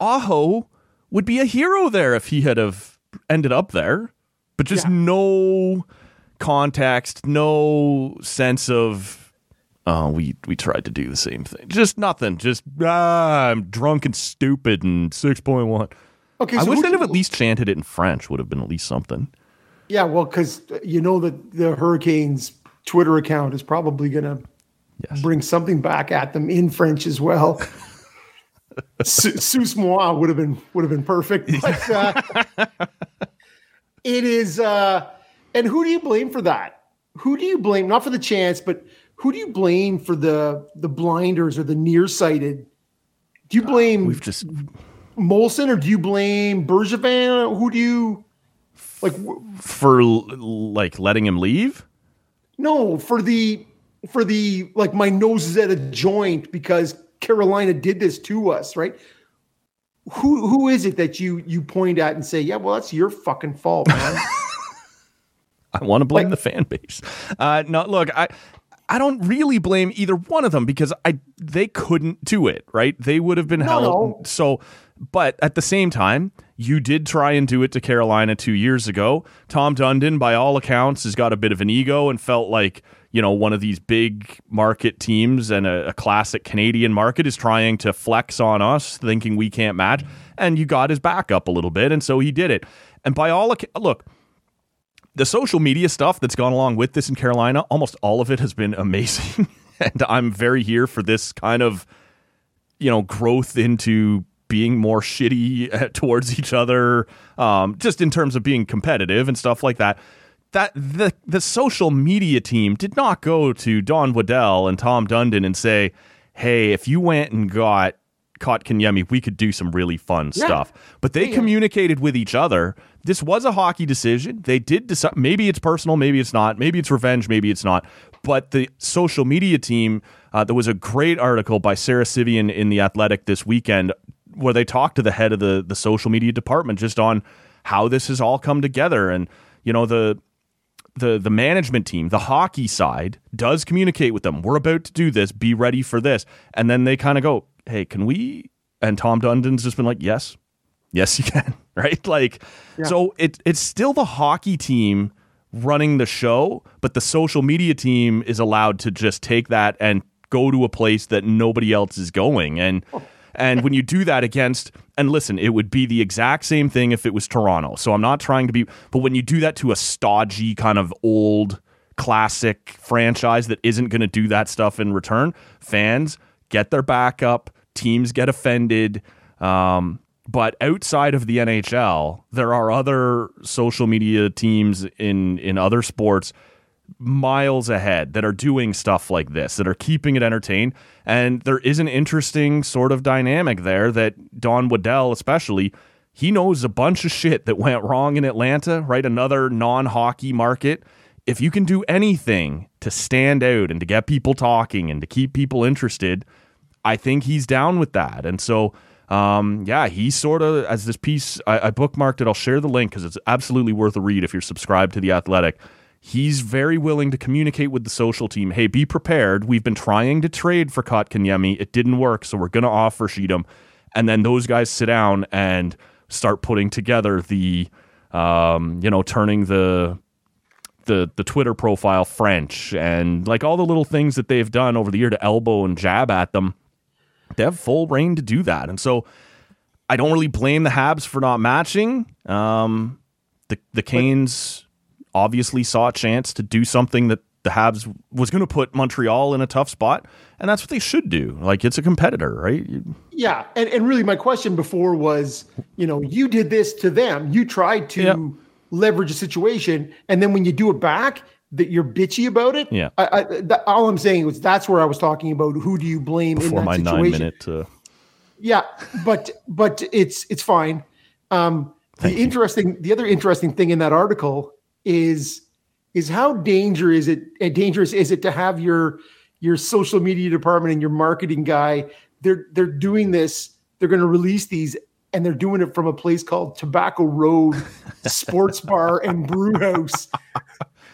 Aho would be a hero there if he had have ended up there, but just Yeah. no context, no sense of. Oh, we we tried to do the same thing. Just nothing. Just ah, I'm drunk and stupid and six point one. Okay. I wish they'd have at least chanted it in French. Would have been at least something. yeah, well, because you know that the Hurricanes Twitter account is probably gonna Yes. bring something back at them in French as well. Sous moi would have been would have been perfect. But, uh, it is, uh, and who do you blame for that? Who do you blame? Not for the chance, but who do you blame for the the blinders or the nearsighted? Do you blame We've just Molson or do you blame Bergevin? Who do you like? for like letting him leave. No, for the for the like my nose is at a joint because Carolina did this to us, right? Who who is it that you you point at and say, yeah, well, that's your fucking fault, man? I want to blame Like- the fan base. Uh, no, look, I I don't really blame either one of them because I they couldn't do it, right? They would have been held. no. So, but at the same time, you did try and do it to Carolina two years ago. Tom Dundon, by all accounts, has got a bit of an ego and felt like you know, one of these big market teams and a, a classic Canadian market is trying to flex on us, thinking we can't match. And you got his back up a little bit, and so he did it. And by all look, the social media stuff that's gone along with this in Carolina, almost all of it has been amazing. and I'm very here for this kind of, you know, growth into being more shitty towards each other, um, just in terms of being competitive and stuff like that. That the the social media team did not go to Don Waddell and Tom Dundon and say, "Hey, if you went and got Kotkaniemi, we could do some really fun Yeah. stuff." But they yeah. communicated with each other. This was a hockey decision. They did decide. Maybe it's personal. Maybe it's not. Maybe it's revenge. Maybe it's not. But the social media team. Uh, there was a great article by Sara Civian in the Athletic this weekend where they talked to the head of the the social media department just on how this has all come together and you know the the the management team, the hockey side, does communicate with them. We're about to do this. Be ready for this. And then they kind of go, "Hey, can we?" And Tom Dundon's just been like, "Yes, yes, you can." Right? Like, so it it's still the hockey team running the show, but the social media team is allowed to just take that and go to a place that nobody else is going. And oh. and when you do that against, and listen, it would be the exact same thing if it was Toronto. So I'm not trying to be, but when you do that to a stodgy kind of old classic franchise that isn't going to do that stuff in return, fans get their back up, teams get offended. Um, but outside of the NHL, there are other social media teams in in other sports miles ahead that are doing stuff like this, that are keeping it entertained. And there is an interesting sort of dynamic there that Don Waddell, especially, he knows a bunch of shit that went wrong in Atlanta, right? Another non hockey market. If you can do anything to stand out and to get people talking and to keep people interested, I think he's down with that. And so, um, yeah, he sort of, as this piece, I, I bookmarked it. I'll share the link because it's absolutely worth a read if you're subscribed to The Athletic. He's very willing to communicate with the social team. Hey, be prepared. We've been trying to trade for Kotkaniemi. It didn't work, so we're going to offer Sheedham. And then those guys sit down and start putting together the, um, you know, turning the the the Twitter profile French and like all the little things that they've done over the year to elbow and jab at them. They have full reign to do that, and so I don't really blame the Habs for not matching. Um, the the Canes obviously saw a chance to do something that the Habs was going to put Montreal in a tough spot, and that's what they should do. Like it's a competitor, right? Yeah, and, and really, my question before was, you know, you did this to them. You tried to leverage a situation, and then when you do it back, that you're bitchy about it. Yeah. I, I, that, all I'm saying was that's where I was talking about. Who do you blame Before in my that nine minute. uh, Yeah, but but it's it's fine. Um, the interesting, the other interesting thing in that article is is how dangerous is it? uh, Dangerous is it to have your your social media department and your marketing guy? They're they're doing this. They're going to release these, and they're doing it from a place called Tobacco Road Sports Bar and Brew House.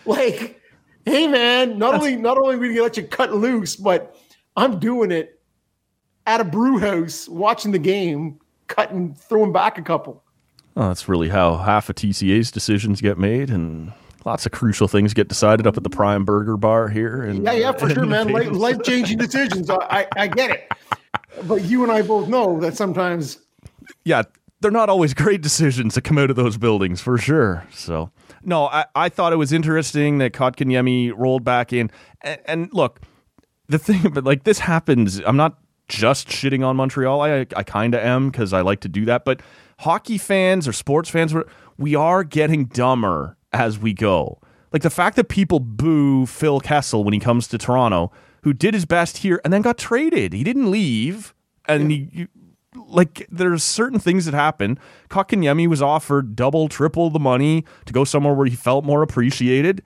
Like, hey man, not only not only we let you cut loose, but I'm doing it at a brew house watching the game, cutting, throwing back a couple. Oh, that's really how half of TCA's decisions get made, and lots of crucial things get decided up at the Prime Burger Bar here. And Yeah, yeah, for uh, sure, man. Life changing decisions. I, I, I get it. But you and I both know that sometimes yeah, they're not always great decisions that come out of those buildings for sure. So, no, I, I thought it was interesting that Kotkaniemi rolled back in. And, and look, the thing, but like this happens, I'm not just shitting on Montreal. I, I kind of am because I like to do that. But hockey fans or sports fans, we're- getting dumber as we go. Like the fact that people boo Phil Kessel when he comes to Toronto, who did his best here and then got traded. He didn't leave. And he, like there's certain things that happen. Kotkaniemi was offered double, triple the money to go somewhere where he felt more appreciated,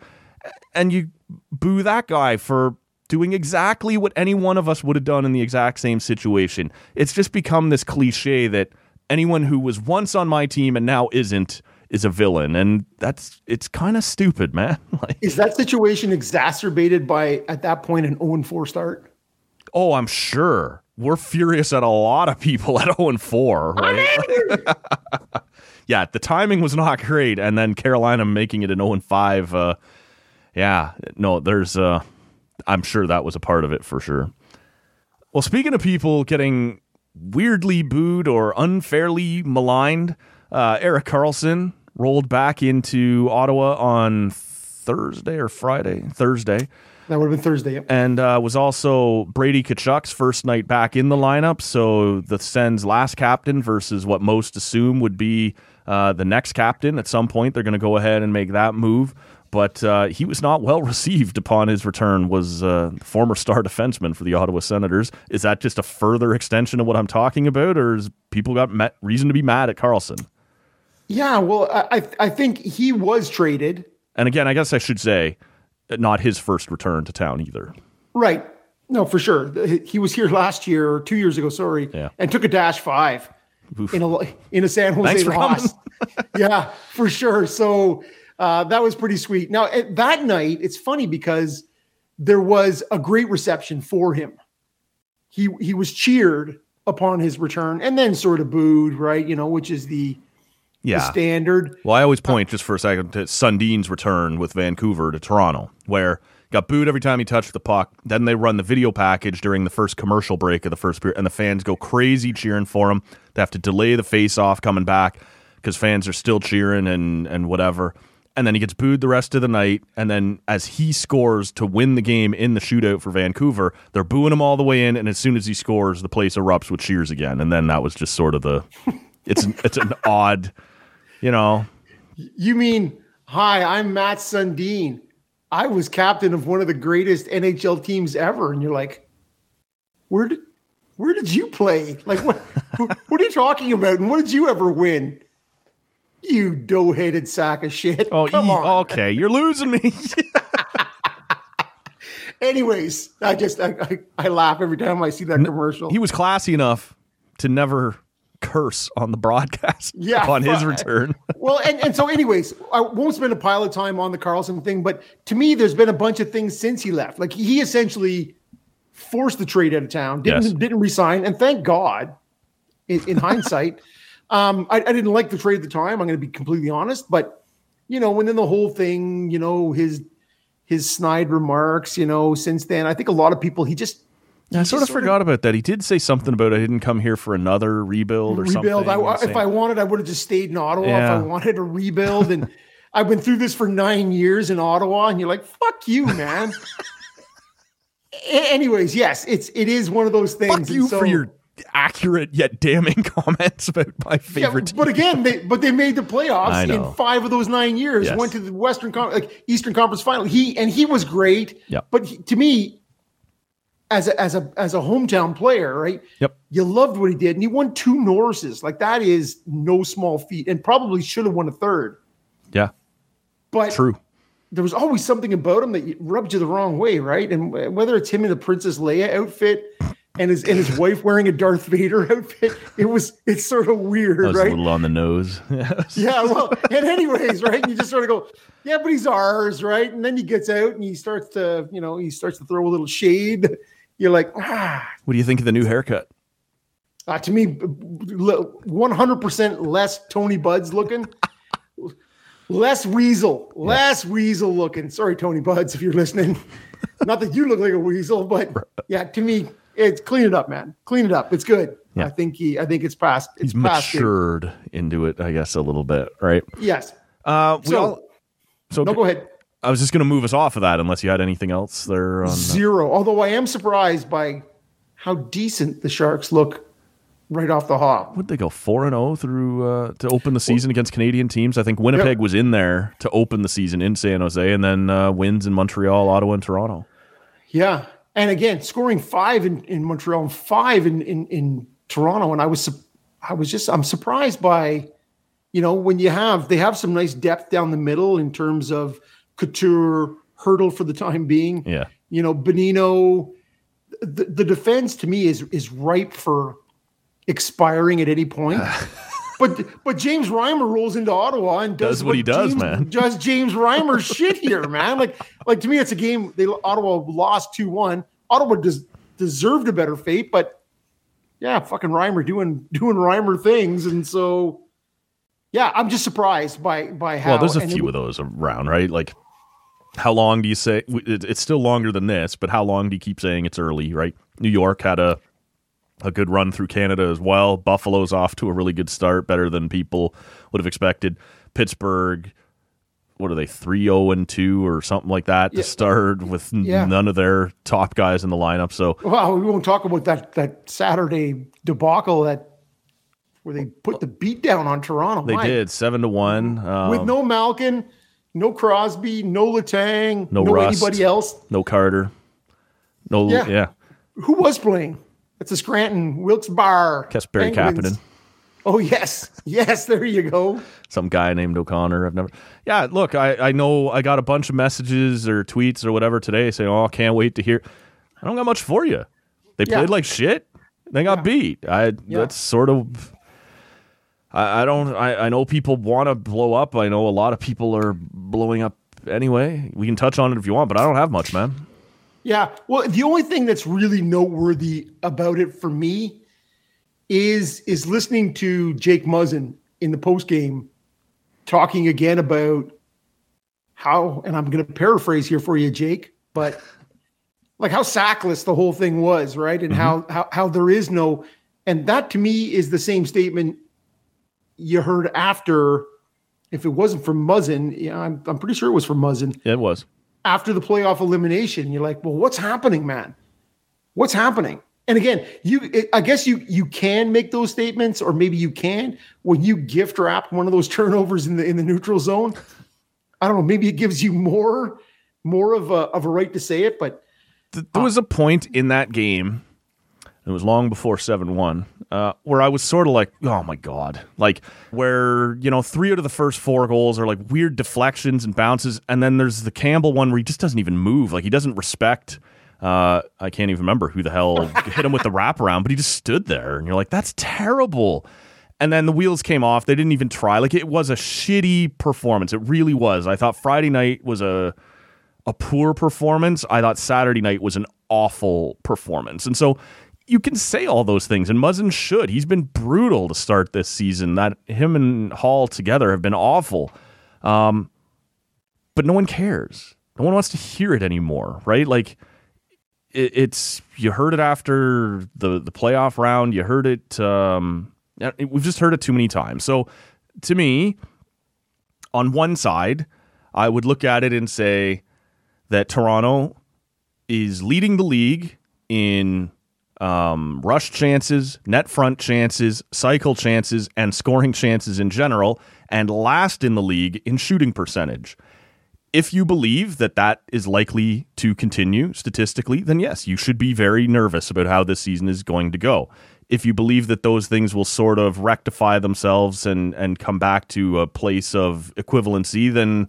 and you boo that guy for doing exactly what any one of us would have done in the exact same situation. It's just become this cliche that anyone who was once on my team and now isn't is a villain, and that's it's kind of stupid, man. like, is that situation exacerbated by at that point an 0 4 start? oh, I'm sure we're furious at a lot of people at 0 and 4, right? yeah, the timing was not great, and then Carolina making it an 0 and 5. Uh, yeah, no, there's uh, I'm sure that was a part of it for sure. Well, speaking of people getting weirdly booed or unfairly maligned, uh, Erik Karlsson rolled back into Ottawa on Thursday or Friday, Thursday, That would have been Thursday. Yep. and uh, was also Brady Tkachuk's first night back in the lineup. So the Sens' last captain versus what most assume would be uh, the next captain. At some point, they're going to go ahead and make that move. But uh, he was not well received upon his return. Was uh, former star defenseman for the Ottawa Senators. Is that just a further extension of what I'm talking about, or is people got ma- reason to be mad at Karlsson? Yeah, well, I- I think he was traded. And again, I guess I should say, not his first return to town either. Right. No, for sure. He- was here last year or two years ago, sorry, Yeah. and took a dash five in a in a San Jose loss. yeah, for sure. So uh, that was pretty sweet. Now at that night, it's funny because there was a great reception for him. He he was cheered upon his return and then sort of booed, right? You know, which is the, the Yeah. standard. Well, I always uh, point just for a second to Sundin's return with Vancouver to Toronto, where got booed every time he touched the puck. Then they run the video package during the first commercial break of the first period, and the fans go crazy cheering for him. They have to delay the face off coming back because fans are still cheering and and whatever. And then he gets booed the rest of the night. And then as he scores to win the game in the shootout for Vancouver, they're booing him all the way in. And as soon as he scores, the place erupts with cheers again. And then that was just sort of the it's an, it's an odd, you know, You mean, hi, I'm Mats Sundin. I was captain of one of the greatest NHL teams ever. And you're like, where did where did you play? Like what what are you talking about? And what did you ever win? You dough-headed sack of shit. Oh, Come e- on. okay, you're losing me. Anyways, I just I, I, I laugh every time I see that commercial. he was classy enough to never curse on the broadcast Yeah, upon his return. well, and, and so, anyways, I won't spend a pile of time on the Karlsson thing, but to me, there's been a bunch of things since he left. Like he essentially forced the trade out of town, didn't Yes. didn't resign, and thank God, in, in hindsight, um, I, I didn't like the trade at the time. I'm going to be completely honest, but you know, when then the whole thing, you know, his his snide remarks, you know, since then, I think a lot of people he just I sort of sort of- forgot about that. He did say something about I didn't come here for another rebuild or rebuild. I, something. if I wanted, I would have just stayed in Ottawa. If I wanted to rebuild, and I've been through this for nine years in Ottawa, and you're like, "Fuck you, man." Anyways, yes, it's it is one of those things. Fuck you so- for your accurate yet damning comments about my Yeah, favorite but again, they but they made the playoffs in five of those nine years. Yes. Went to the Western Con- like Eastern Conference Final. He and he was great. Yep. But he, to me, as a as a as a hometown player, right? Yep. You loved what he did, and he won two Norrises. Like that is no small feat, and probably should have won a third. Yeah, But true. there was always something about him that rubbed you the wrong way, right? And whether it's him in the Princess Leia outfit and his and his wife wearing a Darth Vader outfit, it was it's sort of weird, That was right? a little on the nose. Yeah, well, and anyways, right? You just sort of go, yeah, but he's ours, right? And then he gets out and he starts to, you know, he starts to throw a little shade. You're like, ah, what do you think of the new haircut? uh, to me, 100% less Tony Buds looking, less weasel, less weasel looking. Sorry, Tony Buds, if you're listening. Not that you look like a weasel, but yeah, to me, it's clean it up, man. Clean it up. It's good. Yeah. I think he, I think it's past. It's He's past matured into it, I guess, a little bit, right? Yes. Uh, we So, all, so no, go ahead. I was just going to move us off of that, unless you had anything else there. On, Zero. Although I am surprised by how decent the Sharks look right off the hop. would they go four and zero through uh, to open the season against Canadian teams? I think Winnipeg Yep. was in there to open the season in San Jose, and then uh, wins in Montreal, Ottawa, and Toronto. Yeah. And again, scoring five in, in Montreal and five in, in, in Toronto. And I was, I was just, I'm surprised by, you know, when you have, they have some nice depth down the middle in terms of Couture, Hertl for the time being. Yeah, You know, Bonino, the, the defense to me is, is ripe for expiring at any point. But but James Reimer rolls into Ottawa and does, Does what he does, James, man. Does James Reimer shit here, man? Like like to me, it's a game. They Ottawa lost two one. Ottawa des, deserved a better fate, but yeah, fucking Reimer doing doing Reimer things, and so yeah, I'm just surprised by by how. well, there's a few it- of those around, right? Like how long do you say it's still longer than this? But how long do you keep saying it's early? Right? New York had a a good run through Canada as well. Buffalo's off to a really good start, better than people would have expected. Pittsburgh, what are they, 3 0 and 2 or something like that to start with Yeah. none of their top guys in the lineup. So, Well, we won't talk about that that Saturday debacle that where they put the beat down on Toronto. they My- did 7 to 1. Um, with no Malkin, no Crosby, no Letang, No no, Rust. anybody else. no Carter. No, yeah. Yeah. Who was playing? It's a Scranton Wilkes-Barre. Kasperi Penguins. Kapanen. Oh yes, yes. There you go. some guy named O'Connor. I've never. Yeah, look, I, I know I got a bunch of messages or tweets or whatever today saying, "Oh, can't wait to hear." I don't got much for you. They Yeah. played like shit. They got beat. I Yeah. that's sort of. I, I don't. I, I know people want to blow up. I know a lot of people are blowing up anyway. We can touch on it if you want, but I don't have much, man. Yeah. Well, the only thing that's really noteworthy about it for me is is listening to Jake Muzzin in the post game talking again about how, and I'm going to paraphrase here for you, Jake, but like how sackless the whole thing was, right? And mm-hmm. how how how there is no, and that to me is the same statement you heard after. If it wasn't for Muzzin, yeah, I'm, I'm pretty sure it was for Muzzin It was. after the playoff elimination. You're like, well, what's happening, man? What's happening? And again, you it, I guess you you can make those statements, or maybe you can when you gift wrap one of those turnovers in the in the neutral zone. I don't know. Maybe it gives you more more of a of a right to say it, but Th- there was a point in that game. It was long before seven one, uh, where I was sort of like, "Oh my god!" Like where you know three out of the first four goals are like weird deflections and bounces, and then there's the Campbell one where he just doesn't even move. Like he doesn't respect. Uh, I can't even remember who the hell hit him with the wraparound, but he just stood there, and you're like, "That's terrible." And then the wheels came off. They didn't even try. Like it was a shitty performance. It really was. I thought Friday night was a a poor performance. I thought Saturday night was an awful performance. And so you can say all those things, and Muzzin should. He's been brutal to start this season. That him and Hall together have been awful. Um, but no one cares. No one wants to hear it anymore, right? Like it, it's you heard it after the the playoff round. You heard it. Um, we've just heard it too many times. So to me, on one side, I would look at it and say that Toronto is leading the league in um, rush chances, net front chances, cycle chances, and scoring chances in general, and last in the league in shooting percentage. If you believe that that is likely to continue statistically, then yes, you should be very nervous about how this season is going to go. If you believe that those things will sort of rectify themselves and and come back to a place of equivalency, then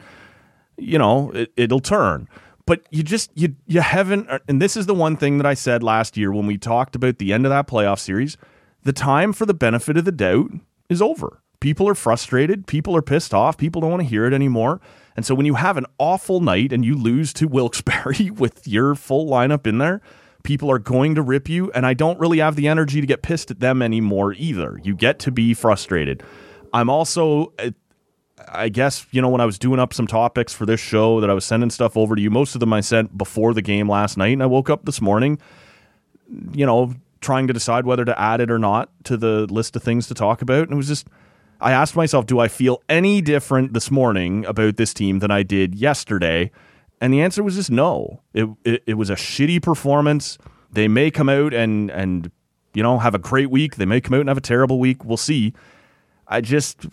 you know it, it'll turn but you just you you haven't uh, and this is the one thing that i said last year when we talked about the end of that playoff series. The time for the benefit of the doubt is over. People are frustrated. People are pissed off. People don't want to hear it anymore. And so when you have an awful night and you lose to wilkes-barre with your full lineup in there people are going to rip you. And i don't really have the energy to get pissed at them anymore either. You get to be frustrated. I'm also uh, I guess, you know, when I was doing up some topics for this show that I was sending stuff over to you, most of them I sent before the game last night. And I woke up this morning, you know, trying to decide whether to add it or not to the list of things to talk about. And it was just, I asked myself, do I feel any different this morning about this team than I did yesterday? And the answer was just no. It, it, it was a shitty performance. They may come out and, and, you know, have a great week. They may come out and have a terrible week. We'll see. I just,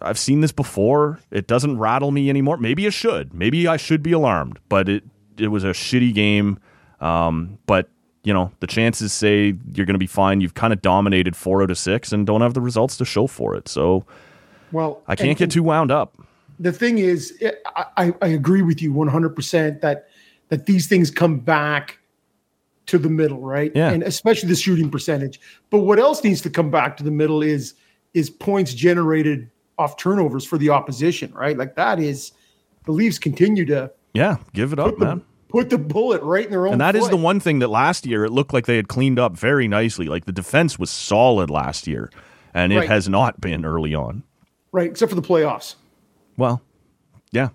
I've seen this before. It doesn't rattle me anymore. Maybe it should. Maybe I should be alarmed. But it it was a shitty game. Um, but you know the chances say you're going to be fine. You've kind of dominated four out of six and don't have the results to show for it. So well, I can't and- get too wound up. the thing is, I, I, I agree with you 100% that that these things come back to the middle, right? Yeah. And especially the shooting percentage. But what else needs to come back to the middle is is points generated off turnovers for the opposition, right? Like that is the Leafs continue to Yeah, give it up, the, man. put the bullet right in their own And that is foot. the one thing that last year it looked like they had cleaned up very nicely. Like the defense was solid last year, and it Right. has not been early on. right, except for the playoffs. Well, yeah.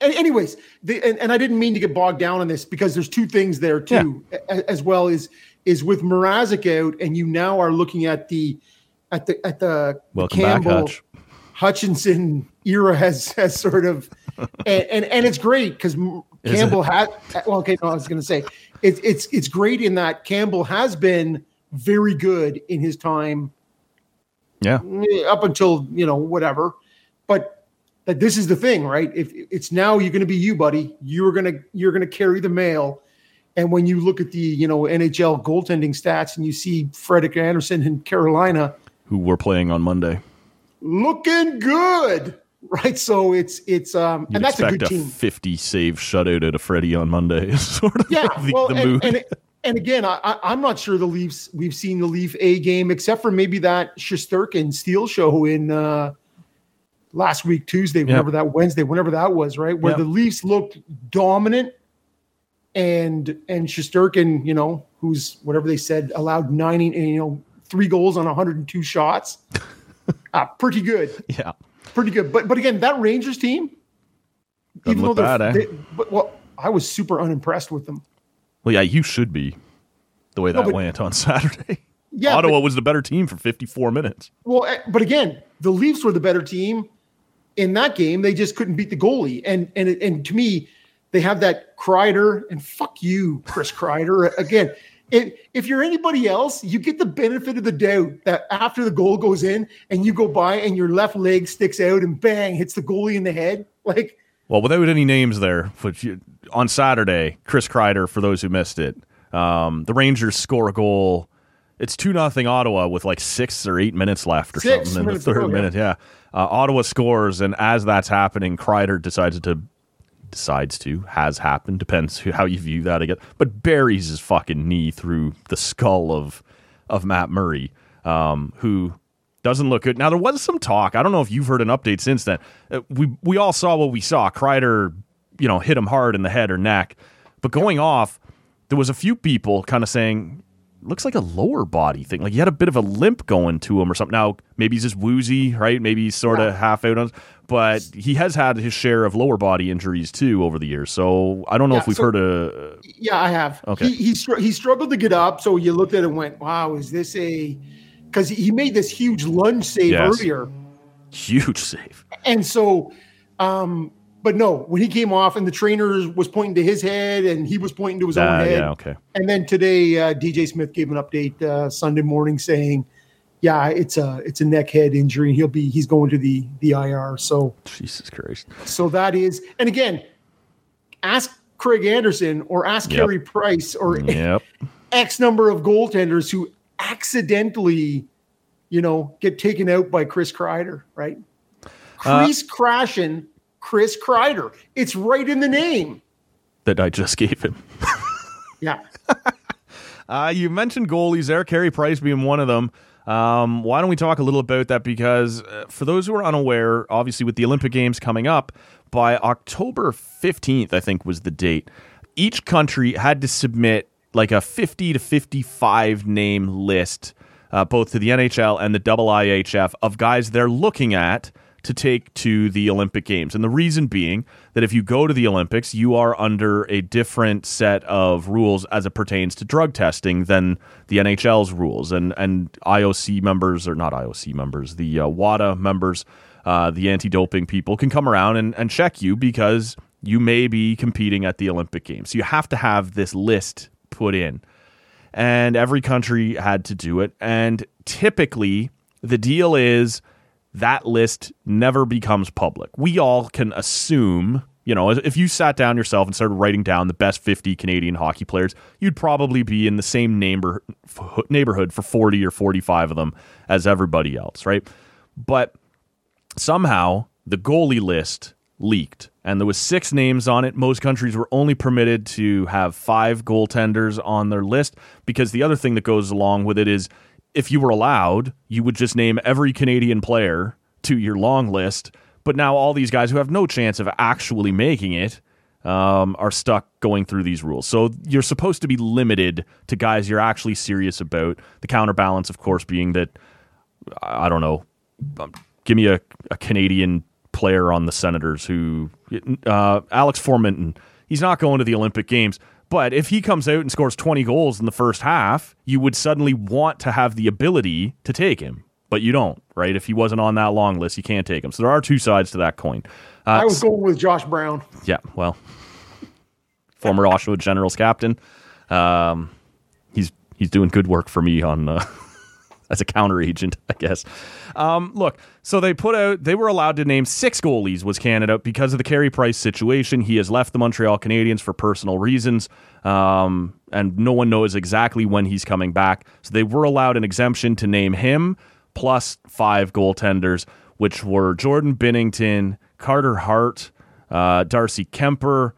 a- anyways, the, and, and I didn't mean to get bogged down on this because there's two things there too, a- as well is is with Mrazek out, and you now are looking at the at the at the Welcome back, Campbell Hutch. Hutchinson era has has sort of, and and, and it's great because Campbell it? had. Well, okay, no, I was going to say it's it's it's great in that Campbell has been very good in his time Yeah. eh, up until you know whatever, but that this is the thing, right? If it's now you're going to be you, buddy, you're gonna you're gonna carry the mail. And when you look at the you know NHL goaltending stats and you see Frederik Andersen in Carolina, Who we're playing on Monday. Looking good, right? So it's it's um You'd and that's a expect good a, team. 50 save shutout at a Freddie on Monday. is sort of Yeah, the, well, the and, mood. and and again, I, I I'm not sure the Leafs we've seen the Leaf A game except for maybe that Shesterkin Steel show in uh last week Tuesday, whenever that Wednesday, whenever that was, right, where Yeah. the Leafs looked dominant, and and Shesterkin, you know, who's whatever they said allowed 90, you know, three goals on 102 shots. ah, pretty good. yeah. pretty good. But but again, that Rangers team, Doesn't look they're- bad, eh? they- but well, I was super unimpressed with them. Well, yeah, you should be the way No, that but- went on Saturday. Yeah, Ottawa but- was the better team for 54 minutes. Well, eh, but again, the Leafs were the better team in that game. They just couldn't beat the goalie, and and and to me, they have that Kreider and fuck you, Chris Kreider. Again, if if you're anybody else, you get the benefit of the doubt that after the goal goes in and you go by and your left leg sticks out and bang hits the goalie in the head, like Well, without any names there, but you, on Saturday, Chris Kreider, for those who missed it, um, the Rangers score a goal. It's 2 nothing Ottawa with like six or eight minutes left or Six something in the third yeah. minute. Yeah. Uh, Ottawa scores, and as that's happening, Kreider decides to. Decides to has happened depends who, how you view that again, but buries his fucking knee through the skull of of Matt Murray, um, who doesn't look good. Now there was some talk. I don't know if you've heard an update since then. Uh, we we all saw what we saw. Kreider, you know, hit him hard in the head or neck, but going off, there was a few people kind of saying looks like a lower body thing. Like he had a bit of a limp going to him or something. Now maybe he's just woozy, right? Maybe he's sort of half out on, but he has had his share of lower body injuries too over the years. So I don't know Yeah, if we've so- heard a Yeah, I have. Okay. He he, str- he struggled to get up, so you looked at it and went, "Wow, is this a?" Because he made this huge lunge save Yes. earlier, huge save. and so, um, but no, when he came off and the trainer was pointing to his head and he was pointing to his own Ah, head. yeah, okay. And then today, uh, DJ Smith gave an update uh, Sunday morning saying, "Yeah, it's a it's a neck head injury. He'll be he's going to the the IR." So Jesus Christ. so that is, and again, ask Craig Anderson or ask Yep. Carey Price or Yep. X number of goaltenders who accidentally, you know, get taken out by Chris Kreider, right? Uh, Chris Crashin, Chris Kreider. It's right in the name. that I just gave him. Yeah. Uh, you mentioned goalies there, Carey Price being one of them. Um, why don't we talk a little about that? Because uh, for those who are unaware, obviously with the Olympic Games coming up, by October 15th, I think was the date, each country had to submit like a 50 to 55 name list, uh, both to the NHL and the IIHF, of guys they're looking at to take to the Olympic Games. And the reason being that if you go to the Olympics, you are under a different set of rules as it pertains to drug testing than the NHL's rules. And and IOC members, or not IOC members, the uh, WADA members, uh, the anti doping people can come around and, and check you because you may be competing at the Olympic Games. So you have to have this list put in and every country had to do it. And typically, the deal is that list never becomes public. We all can assume, you know, if you sat down yourself and started writing down the best 50 Canadian hockey players, you'd probably be in the same neighbor, neighborhood for 40 or 45 of them as everybody else, right? But somehow the goalie list leaked and there was six names on it most countries were only permitted to have five goaltenders on their list because the other thing that goes along with it is if you were allowed you would just name every canadian player to your long list but now all these guys who have no chance of actually making it um, are stuck going through these rules. So you're supposed to be limited to guys you're actually serious about. The counterbalance, of course, being that I don't know, um, give me a, a Canadian player on the Senators who uh, Alex Formenton. He's not going to the Olympic Games, but if he comes out and scores 20 goals in the first half, you would suddenly want to have the ability to take him, but you don't, right? If he wasn't on that long list, you can't take him. So there are two sides to that coin. Uh, I was going with Josh Brown. yeah, well, former Oshawa Generals captain. Um, he's he's doing good work for me on uh, as a counter agent, I guess. Um, look, so they put out they were allowed to name six goalies was Canada because of the Carey Price situation. He has left the Montreal Canadiens for personal reasons, um, and no one knows exactly when he's coming back. So they were allowed an exemption to name him plus five goaltenders, which were Jordan Binnington, Carter Hart, uh, Darcy Kuemper,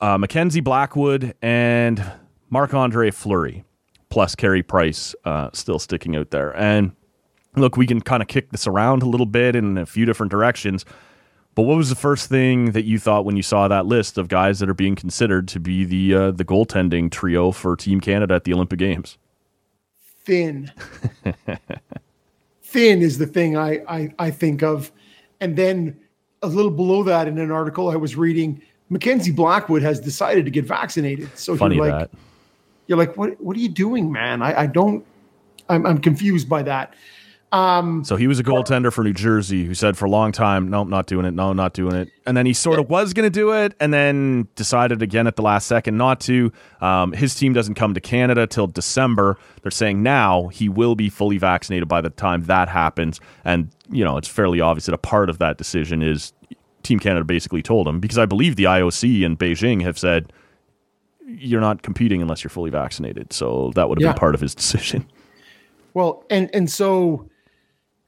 uh, Mackenzie Blackwood, and Marc Andre Fleury, plus Carey Price uh, still sticking out there. And look, we can kind of kick this around a little bit in a few different directions. But what was the first thing that you thought when you saw that list of guys that are being considered to be the uh, the goaltending trio for Team Canada at the Olympic Games? Thin. Thin is the thing I, I I think of, and then a little below that in an article I was reading, Mackenzie Blackwood has decided to get vaccinated. So Funny you're like, that. You're like, what what are you doing, man? I, I don't. I'm I'm confused by that. Um, So he was a goaltender for New Jersey who said for a long time, nope, not doing it. No, not doing it. And then he sort of was going to do it and then decided again at the last second not to. Um, his team doesn't come to Canada till December. They're saying now he will be fully vaccinated by the time that happens. And, you know, it's fairly obvious that a part of that decision is Team Canada basically told him because I believe the IOC and Beijing have said you're not competing unless you're fully vaccinated. So that would have Yeah. been part of his decision. Well, and and so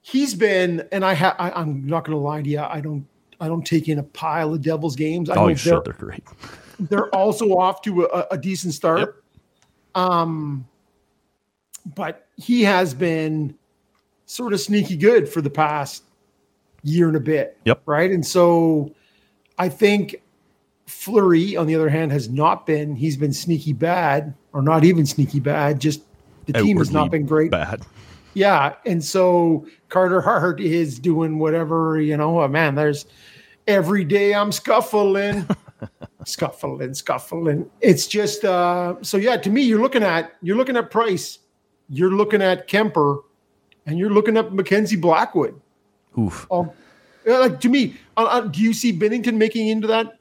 he's been, and I ha- I, I'm not going to lie to you. I don't I don't take in a pile of Devils games. I Oh, you they're. They're great. they're also off to a, a decent start. Um, but he has been sort of sneaky good for the past year and a bit. Yep. Right. And so I think Fleury, on the other hand, has not been, he's been sneaky bad or not even sneaky bad. Just the team has not been great. Bad. Yeah, and so Carter Hart is doing whatever you know. Oh, man, there's every day I'm scuffling, scuffling, scuffling. It's just uh, so yeah. To me, you're looking at you're looking at Price, you're looking at Kuemper, and you're looking at Mackenzie Blackwood. Oof. Um, like to me, uh, uh, do you see Binnington making into that?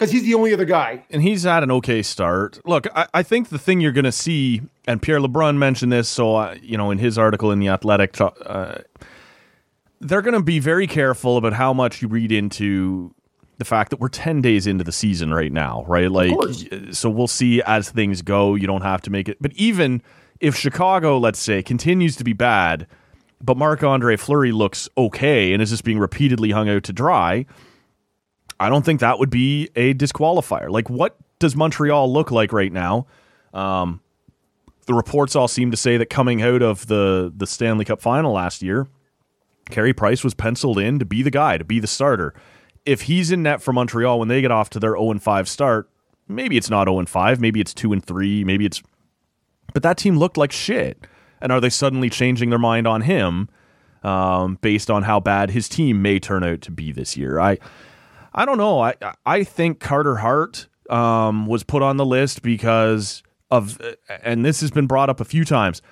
Because he's the only other guy. and he's had an okay start. Look, I, I think the thing you're going to see, and Pierre LeBrun mentioned this, so uh, you know, in his article in the Athletic, uh, they're going to be very careful about how much you read into the fact that we're 10 days into the season right now, right? Like, so we'll see as things go. You don't have to make it, but even if Chicago, let's say, continues to be bad, but Marc Andre Fleury looks okay and is just being repeatedly hung out to dry. I don't think that would be a disqualifier. Like, what does Montreal look like right now? Um, the reports all seem to say that coming out of the the Stanley Cup final last year, Carey Price was penciled in to be the guy, to be the starter. If he's in net for Montreal when they get off to their 0 5 start, maybe it's not 0 5, maybe it's 2 and 3, maybe it's. But that team looked like shit. And are they suddenly changing their mind on him um, based on how bad his team may turn out to be this year? I. I don't know. I I think Carter Hart um, was put on the list because of, and this has been brought up a few times.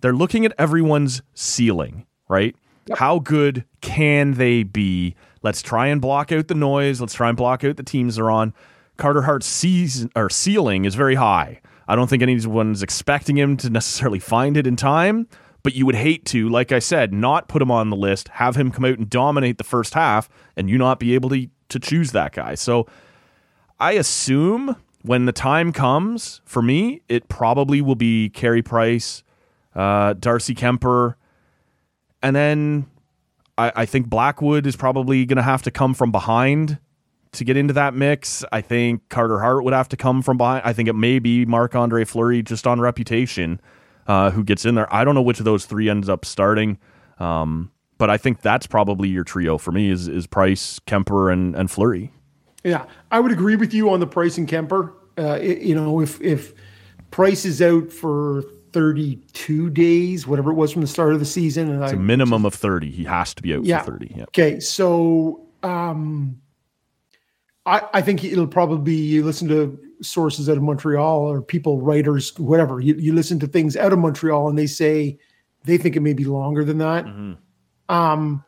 They're looking at everyone's ceiling, right? How good can they be? Let's try and block out the noise. Let's try and block out the teams they're on. Carter Hart's season or ceiling is very high. I don't think anyone's expecting him to necessarily find it in time, but you would hate to, like I said, not put him on the list, have him come out and dominate the first half, and you not be able to to choose that guy. So I assume when the time comes for me, it probably will be Carey Price, uh, Darcy Kuemper, and then I, I think Blackwood is probably going to have to come from behind to get into that mix. I think Carter Hart would have to come from behind. I think it may be Marc Andre Fleury just on reputation uh, who gets in there. I don't know which of those three ends up starting. Um, but I think that's probably your trio for me is is Price, Kuemper, and and Fleury. Yeah, I would agree with you on the Price and Kuemper. Uh, you know, if if Price is out for 32 days, whatever it was from the start of the season. And It's I, a minimum of 30. He has to be out Yeah. for 30. Yeah. Okay, so um, I, I think it'll probably be you listen to sources out of Montreal or people, writers, whatever. You, you listen to things out of Montreal and they say they think it may be longer than that. Um,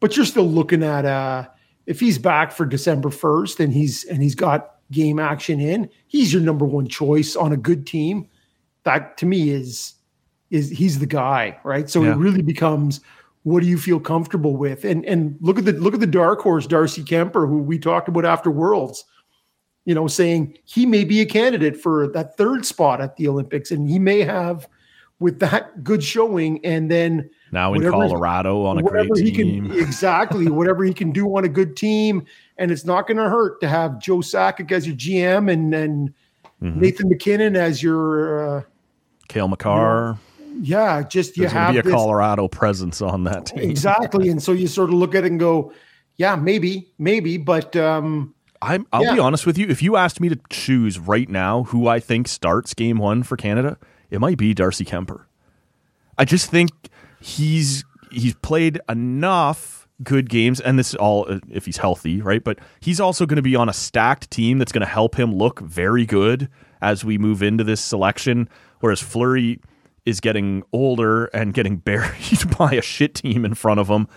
but you're still looking at uh, if he's back for December first and he's and he's got game action in, he's your number one choice on a good team. That to me is is he's the guy, right? So Yeah. it really becomes what do you feel comfortable with? And and look at the look at the dark horse Darcy Kuemper, who we talked about after Worlds, you know, saying he may be a candidate for that third spot at the Olympics, and he may have with that good showing, and then Now in Whatever- Colorado on a great team. can exactly whatever he can do on a good team, and it's not going to hurt to have Joe Sakic as your GM and and Mm-hmm. Nathan MacKinnon as your uh, Cale Makar. yeah, just you There's going have to be a this Colorado presence on that team. exactly, and so you sort of look at it and go, yeah, maybe, maybe, but um, I'm, I'll be honest with you. If you asked me to choose right now who I think starts game one for Canada, it might be Darcy Kuemper. I just think he's he's played enough good games, and this is all uh, if he's healthy, right? But he's also going to be on a stacked team that's going to help him look very good as we move into this selection. Whereas Fleury is getting older and getting buried by a shit team in front of him.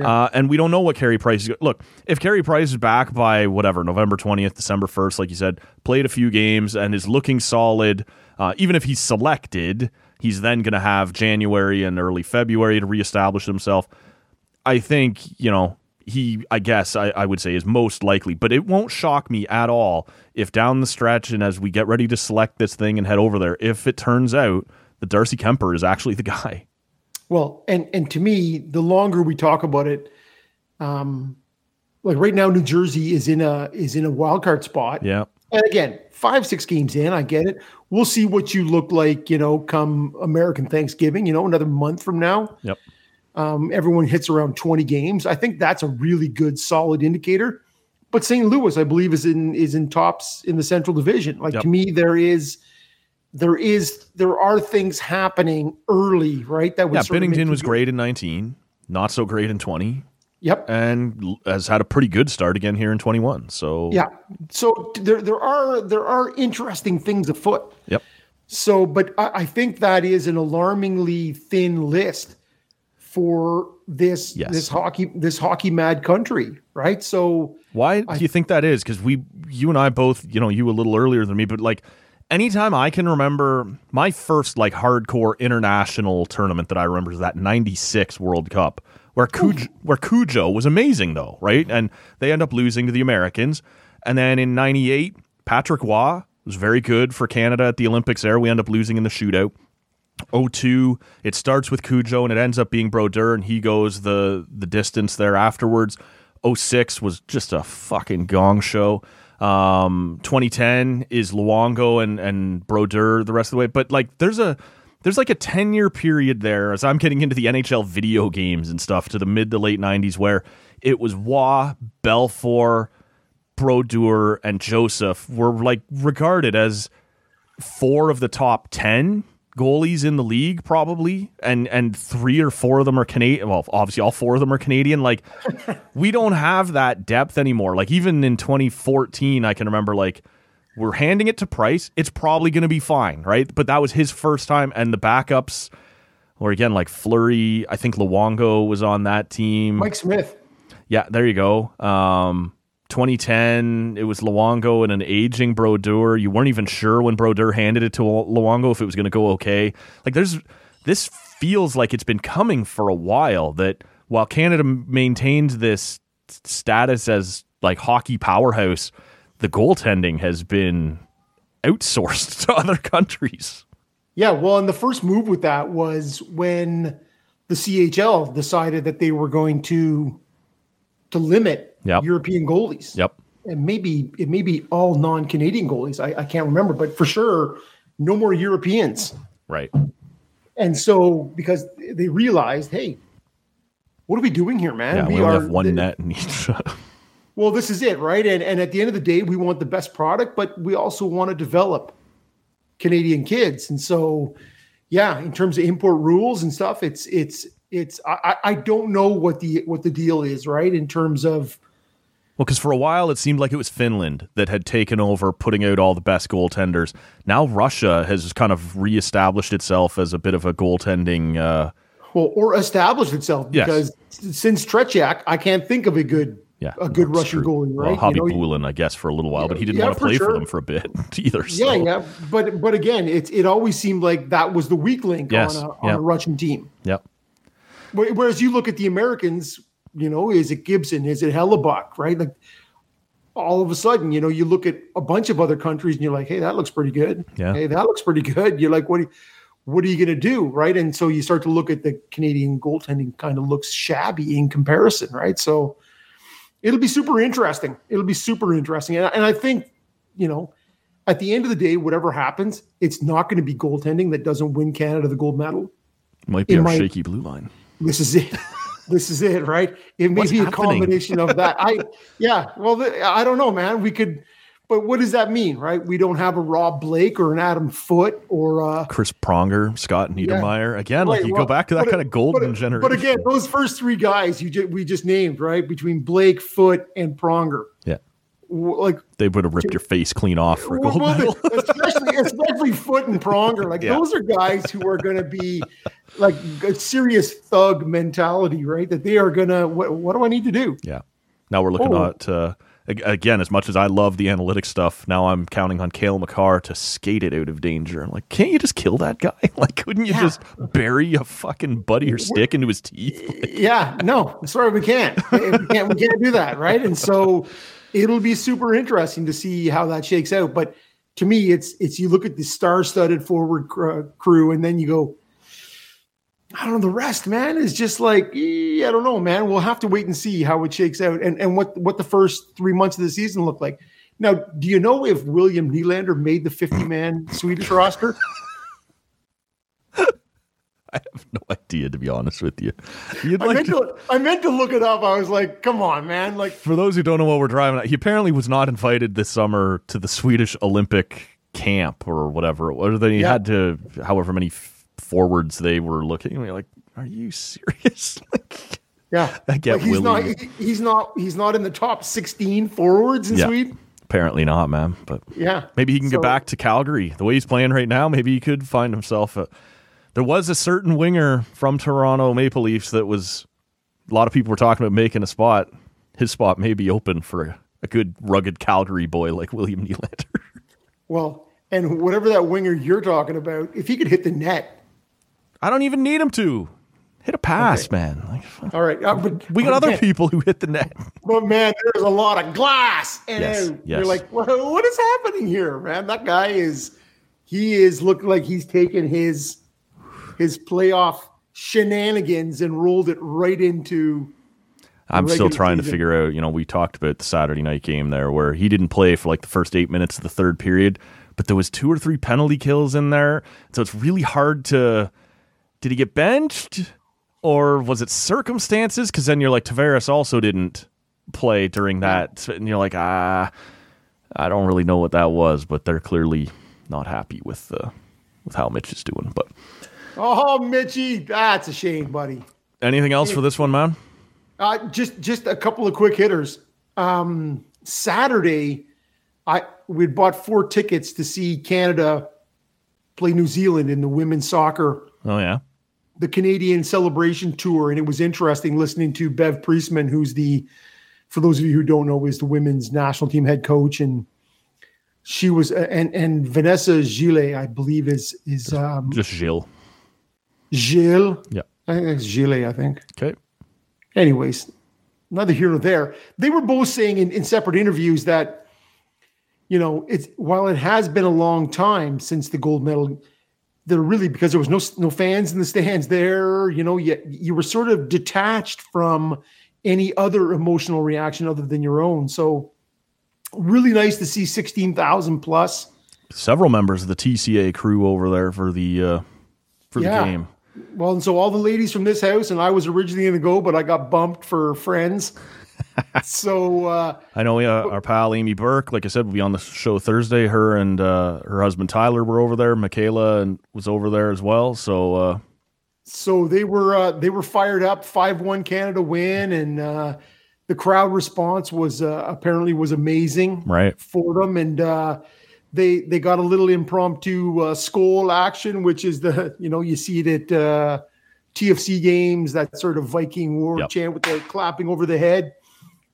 Uh, and we don't know what Carey Price is. Look, if Carey Price is back by whatever November twentieth, December first, like you said, played a few games and is looking solid, uh, even if he's selected, he's then going to have January and early February to reestablish himself. I think you know he. I guess I, I would say is most likely, but it won't shock me at all if down the stretch and as we get ready to select this thing and head over there, if it turns out that Darcy Kuemper is actually the guy. Well, and and to me, the longer we talk about it, um, like right now, New Jersey is in a is in a wild card spot. Yeah. And again, five six games in, I get it. We'll see what you look like, you know, come American Thanksgiving. You know, another month from now, Yep. um, everyone hits around twenty games. I think that's a really good, solid indicator. But St. Louis, I believe, is in is in tops in the Central Division. Like Yep. to me, there is. There is there are things happening early, right? That Yeah, sort of make Binnington was great in 19, not so great in 20, Yep. and has had a pretty good start again here in 21. So, Yeah. So there there are there are interesting things afoot. yep. So, but I, I think that is an alarmingly thin list for this Yes. this hockey this hockey mad country, right? So Why do you think that is? Because we, you and I both, you know, you a little earlier than me, but like anytime I can remember my first like hardcore international tournament that I remember is that 96 World Cup where Cujo, where Cujo was amazing though, right? And they end up losing to the Americans. And then in 98, Patrick Roy was very good for Canada at the Olympics there. We end up losing in the shootout. 02 it starts with Cujo and it ends up being Brodeur and he goes the the distance there afterwards 06 was just a fucking gong show um 2010 is Luongo and and Brodeur the rest of the way but like there's a there's like a 10 year period there as I'm getting into the NHL video games and stuff to the mid to late 90s where it was Roy Belfour Brodeur and Joseph were like regarded as four of the top 10 goalies in the league probably and and three or four of them are Canadian well obviously all four of them are Canadian like we don't have that depth anymore. Like even in 2014 I can remember like we're handing it to Price it's probably going to be fine right but that was his first time and the backups or again like Fleury I think Luongo was on that team Mike Smith. yeah, there you go. Um, 2010, it was Luongo and an aging Brodeur. You weren't even sure when Brodeur handed it to Luongo if it was going to go okay. Like, there's this feels like it's been coming for a while. That while Canada maintained this status as like hockey powerhouse, the goaltending has been outsourced to other countries. Yeah, well, and the first move with that was when the CHL decided that they were going to to limit Yep. European goalies. Yep. and maybe it may be all non-Canadian goalies. I, I can't remember, but for sure, no more Europeans. Right. And so because they realized, hey, what are we doing here, man? Yeah, we, only have one the- net in each. Well, this is it, right? And and at the end of the day, we want the best product, but we also want to develop Canadian kids. And so, yeah, in terms of import rules and stuff, it's it's it's I, I- don't know what the what the deal is, right? In terms of Well, because for a while it seemed like it was Finland that had taken over putting out all the best goaltenders. Now Russia has kind of reestablished itself as a bit of a goaltending. Uh, well, or established itself Yes. because since Tretiak, I can't think of a good yeah, a good Russian true. goalie, right? Well, Hobby You know, Bulin, I guess, for a little while, but he didn't Yeah, want to for play for them for a bit either. Yeah, so. yeah, but but again, it's it always seemed like that was the weak link Yes, on, a, on yeah. a Russian team. Yep. Whereas you look at the Americans, you know, is it Gibson? Is it Hellebuyck? Right? Like all of a sudden, you know, you look at a bunch of other countries and you're like, hey, that looks pretty good. Yeah. Hey, that looks pretty good. You're like, what? Are you, what are you going to do? Right? And so you start to look at the Canadian goaltending kind of looks shabby in comparison. Right? So it'll be super interesting. It'll be super interesting, and, and I think, you know. At the end of the day, whatever happens, it's not going to be goaltending that doesn't win Canada the gold medal Might be It our might- shaky blue line. this is it. this is it, right? It may What's be a combination of that. I, yeah. Well, I don't know, man. We could, but what does that mean, right? We don't have a Rob Blake or an Adam Foote or uh Chris Pronger, Scott Niedermayer. Again, like you well, go back to that kind of golden but, generation. But again, those first three guys you just we just named, right? Between Blake, Foote, and Pronger, yeah, like they would have ripped your face clean off for a gold medal. especially especially Foote and Pronger. Like Yeah. those are guys who are going to be like a serious thug mentality, right? That they are going to. What, what do I need to do? Yeah. Now we're looking Oh. at uh, again. As much as I love the analytics stuff, now I'm counting on Cale Makar to skate it out of danger. I'm like, can't you just kill that guy? Like, couldn't you Yeah. just bury a fucking buddy or stick into his teeth? Yeah, no, sorry, we can't. we can't. We can't do that, right? And so it'll be super interesting to see how that shakes out. But to me, it's it's you look at the star-studded forward cr- crew, and then you go. I don't know. The rest, man, is just like eh, I don't know, man. We'll have to wait and see how it shakes out, and and what what the first three months of the season look like. Now, do you know if William Nylander made the fifty-man Swedish roster? I have no idea, to be honest with you. You'd I like meant to, to, I meant to look it up. I was like, come on, man! Like, for those who don't know what we're driving at, he apparently was not invited this summer to the Swedish Olympic camp or whatever. Or they Yeah. had to, however many forwards they were looking. Like, are you serious? like, Yeah, I get Like, he's Willie. not. he- He's not. He's not in the top sixteen forwards in Yeah. Sweden. apparently not, man. But Yeah, Maybe he can So- get back to Calgary. The way he's playing right now, maybe he could find himself a. There was a certain winger from Toronto Maple Leafs that was. A lot of people were talking about making a spot. His spot may be open for a, a good, rugged Calgary boy like William Nylander. Well, and whatever that winger you're talking about, if he could hit the net, I don't even need him to hit a pass, man. Like, all right. uh, but we got other man- people who hit the net. But man, there's a lot of glass, and Yes, yes. you're like, well, what is happening here, man? That guy is. He is looking like he's taken his his playoff shenanigans and rolled it right into. I'm still trying to figure out, you know, we talked about the Saturday night game there where he didn't play for like the first eight minutes of the third period, but there was two or three penalty kills in there. So it's really hard to did he get benched or was it circumstances? Because then you're like Tavares also didn't play during that. And you're like, ah, I don't really know what that was, but they're clearly not happy with uh, with how Mitch is doing. But Oh, Mitchy, that's a shame, buddy. anything else for this one, man? Uh, just just a couple of quick hitters. Um, Saturday, I we'd bought four tickets to see Canada play New Zealand in the women's soccer, Oh yeah. The Canadian Celebration Tour, and it was interesting listening to Bev Priestman, who's the, for those of you who don't know, is the women's national team head coach, and she was and and Vanessa Gillet, I believe, is is um, Just Gilles. Gilles. Yeah. I think it's Gillet. I think. Okay. anyways, neither here nor there. They were both saying in, in separate interviews that, you know, it's while it has been a long time since the gold medal, they're really because there was no no fans in the stands there. You know, you you were sort of detached from any other emotional reaction other than your own. So, really nice to see sixteen thousand plus. Several members of the TCA crew over there for the uh, for Yeah. the game. Well, and so all the ladies from this house, and I was originally going to go, but I got bumped for friends. So uh, I know uh, our pal Amy Burke, like I said, will be on the show Thursday. Her and uh, her husband Tyler were over there. Michaela and was over there as well. So uh, so they were uh, they were fired up, five one Canada win, and uh, the crowd response was uh, apparently was amazing, Right. for them, and uh, they they got a little impromptu uh, skull action, which is the you know you see it at uh, TFC games, that sort of Viking war Yep. chant with the clapping over the head.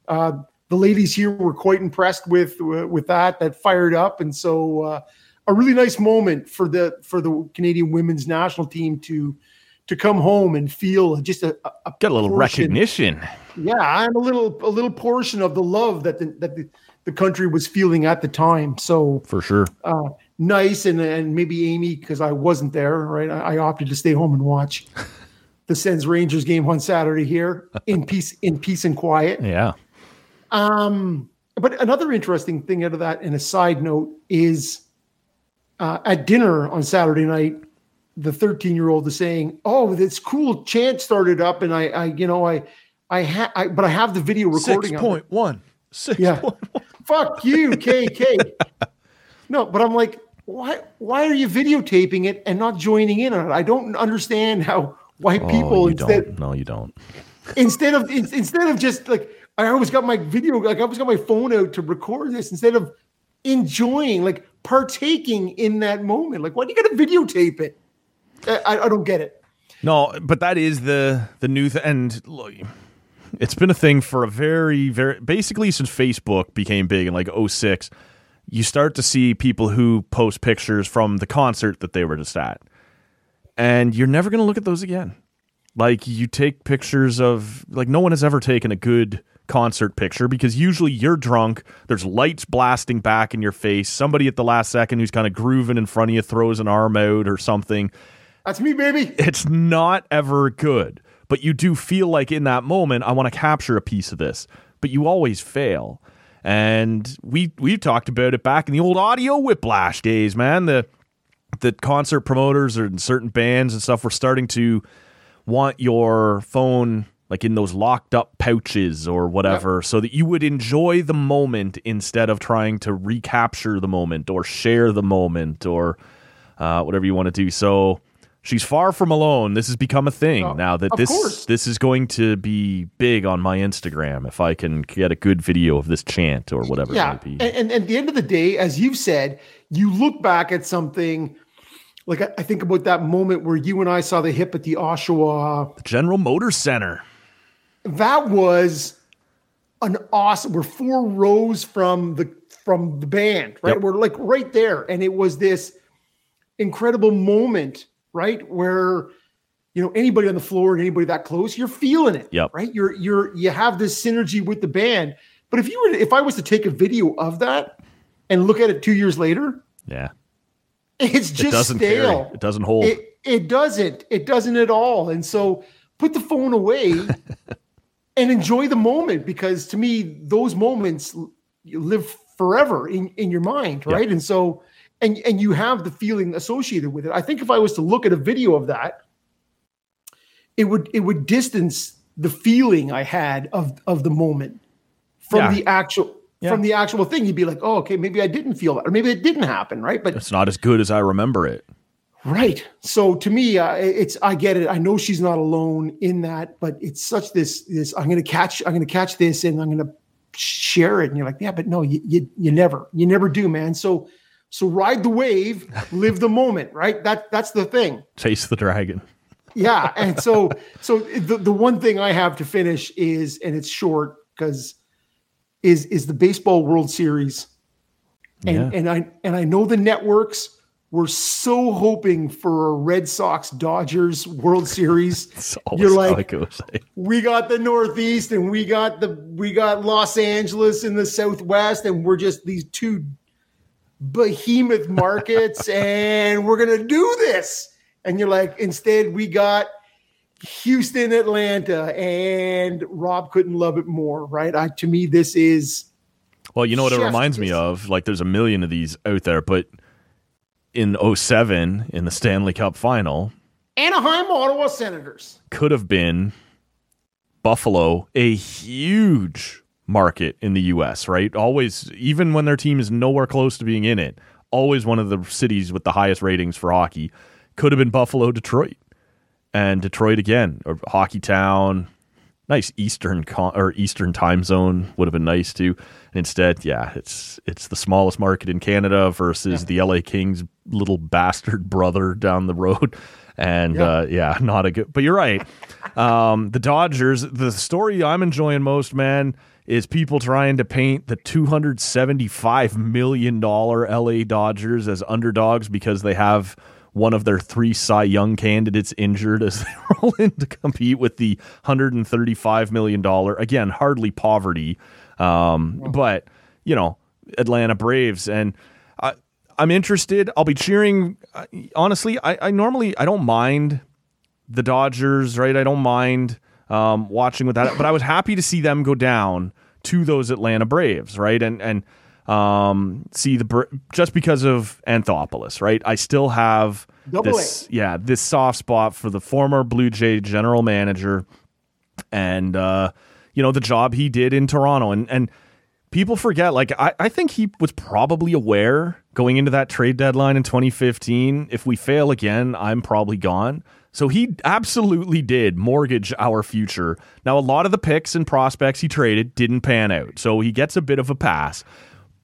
Uh, the ladies here were quite impressed with with that. That fired up, and so uh, a really nice moment for the for the Canadian women's national team to to come home and feel just a, a- got a little portion- recognition. Yeah, and a little a little portion of the love that the, that the, the country was feeling at the time. So For sure. uh, nice, and and maybe Amy because I wasn't there. Right, I, I opted to stay home and watch the Sens Rangers game on Saturday here in peace in peace and quiet. Yeah. Um, but another interesting thing out of that, and a side note, is uh, at dinner on Saturday night, the 13 year old is saying, "Oh, this cool chant started up, and I, I you know, I, I had, I, but I have the video recording." of it." one. Six Yeah. Fuck you, KK. no, but I'm like, why? Why are you videotaping it and not joining in on it? I don't understand how people oh, you instead don't. No, you don't. instead of in- instead of just like I always got my video, like I always got my phone out to record this instead of enjoying, like partaking in that moment. Like, why do you got to videotape it? I, I- don't get it. No, but that is the the new th- and look, it's been a thing for a very very basically since Facebook became big in like 06, you start to see people who post pictures from the concert that they were just at. And you're never going to look at those again. Like you take pictures of like no one has ever taken a good concert picture because usually you're drunk, there's lights blasting back in your face, somebody at the last second who's kind of grooving in front of you throws an arm out or something That's me, baby. it's not ever good. But you do feel like in that moment, I want to capture a piece of this. But you always fail. And we we talked about it back in the old audio whiplash days, man. The the concert promoters and certain bands and stuff were starting to want your phone like in those locked up pouches or whatever so that you would enjoy the moment instead of trying to recapture the moment or share the moment or uh, whatever you want to do. So she's far from alone. This has become a thing Oh, now that this course. this is going to be big on my instagram if i can get a good video of this chant or whatever yeah. and, and at the end of the day as you've said you look back at something like I, I think about that moment where you and i saw the hip at the oshawa the general motors center that was an awesome we're four rows from the from the band right Yep. we're like right there and it was this incredible moment right where you know anybody on the floor and anybody that close you're feeling it Yep. right you're you're you have this synergy with the band but if you were to, if i was to take a video of that and look at it two years later yeah it's just it doesn't stale carry it doesn't hold it, it doesn't. It doesn't at all. And so put the phone away and enjoy the moment because to me, those moments live forever in, in your mind, Yeah. right? And so and and you have the feeling associated with it. I think if I was to look at a video of that, it would it would distance the feeling I had of of the moment from Yeah. the actual Yeah. from the actual thing. You'd be like, oh, okay, maybe I didn't feel that, or maybe it didn't happen, right? But it's not as good as i remember it Right. So to me, uh, it's I get it. I know she's not alone in that, but it's such this this I'm going to catch I'm going to catch this and I'm going to share it. And you're like, yeah, but no, you, you you never you never do, man. So so ride the wave, live the moment, right? That that's the thing. chase the dragon Yeah. And so so the the one thing I have to finish is, and it's short because is is the baseball World Series and Yeah. and I and I know the networks were so hoping for a Red Sox Dodgers World Series. You're like, eh? we got the Northeast and we got the we got Los Angeles in the Southwest, and we're just these two behemoth markets, and we're gonna do this. And you're like, instead, we got Houston, Atlanta, and Rob couldn't love it more, right? I, to me, this is Well, you know what it reminds me of? Like there's a million of these out there, but in 07 in the Stanley Cup final Anaheim, Ottawa Senators. could have been Buffalo, a huge market in the U.S., right? Always, even when their team is nowhere close to being in it, always one of the cities with the highest ratings for hockey. Could have been Buffalo, Detroit, and Detroit again, or Hockey Town. Nice Eastern con- or Eastern time zone would have been nice too. And instead, yeah, it's it's the smallest market in Canada versus the LA Kings little bastard brother down the road. And yeah, uh, yeah not a good. But you're right. um, the Dodgers. The story I'm enjoying most, man, is people trying to paint the $275 million LA Dodgers as underdogs because they have one of their three Cy Young candidates injured as they roll in to compete with the $135 million, again, hardly poverty, um, but, you know, Atlanta Braves. And I, I'm interested. I'll be cheering. Honestly, I, I normally, I don't mind the Dodgers, right? I don't mind um, watching with that, but I was happy to see them go down to those Atlanta Braves, right? And, and, um, see the just because of Anthopoulos, right? I still have Double this, yeah, this soft spot for the former Blue Jay general manager, and uh, you know the job he did in Toronto, and and people forget. Like I, I think he was probably aware going into that trade deadline in 2015. If we fail again, I'm probably gone. So he absolutely did mortgage our future. Now, a lot of the picks and prospects he traded didn't pan out. So he gets a bit of a pass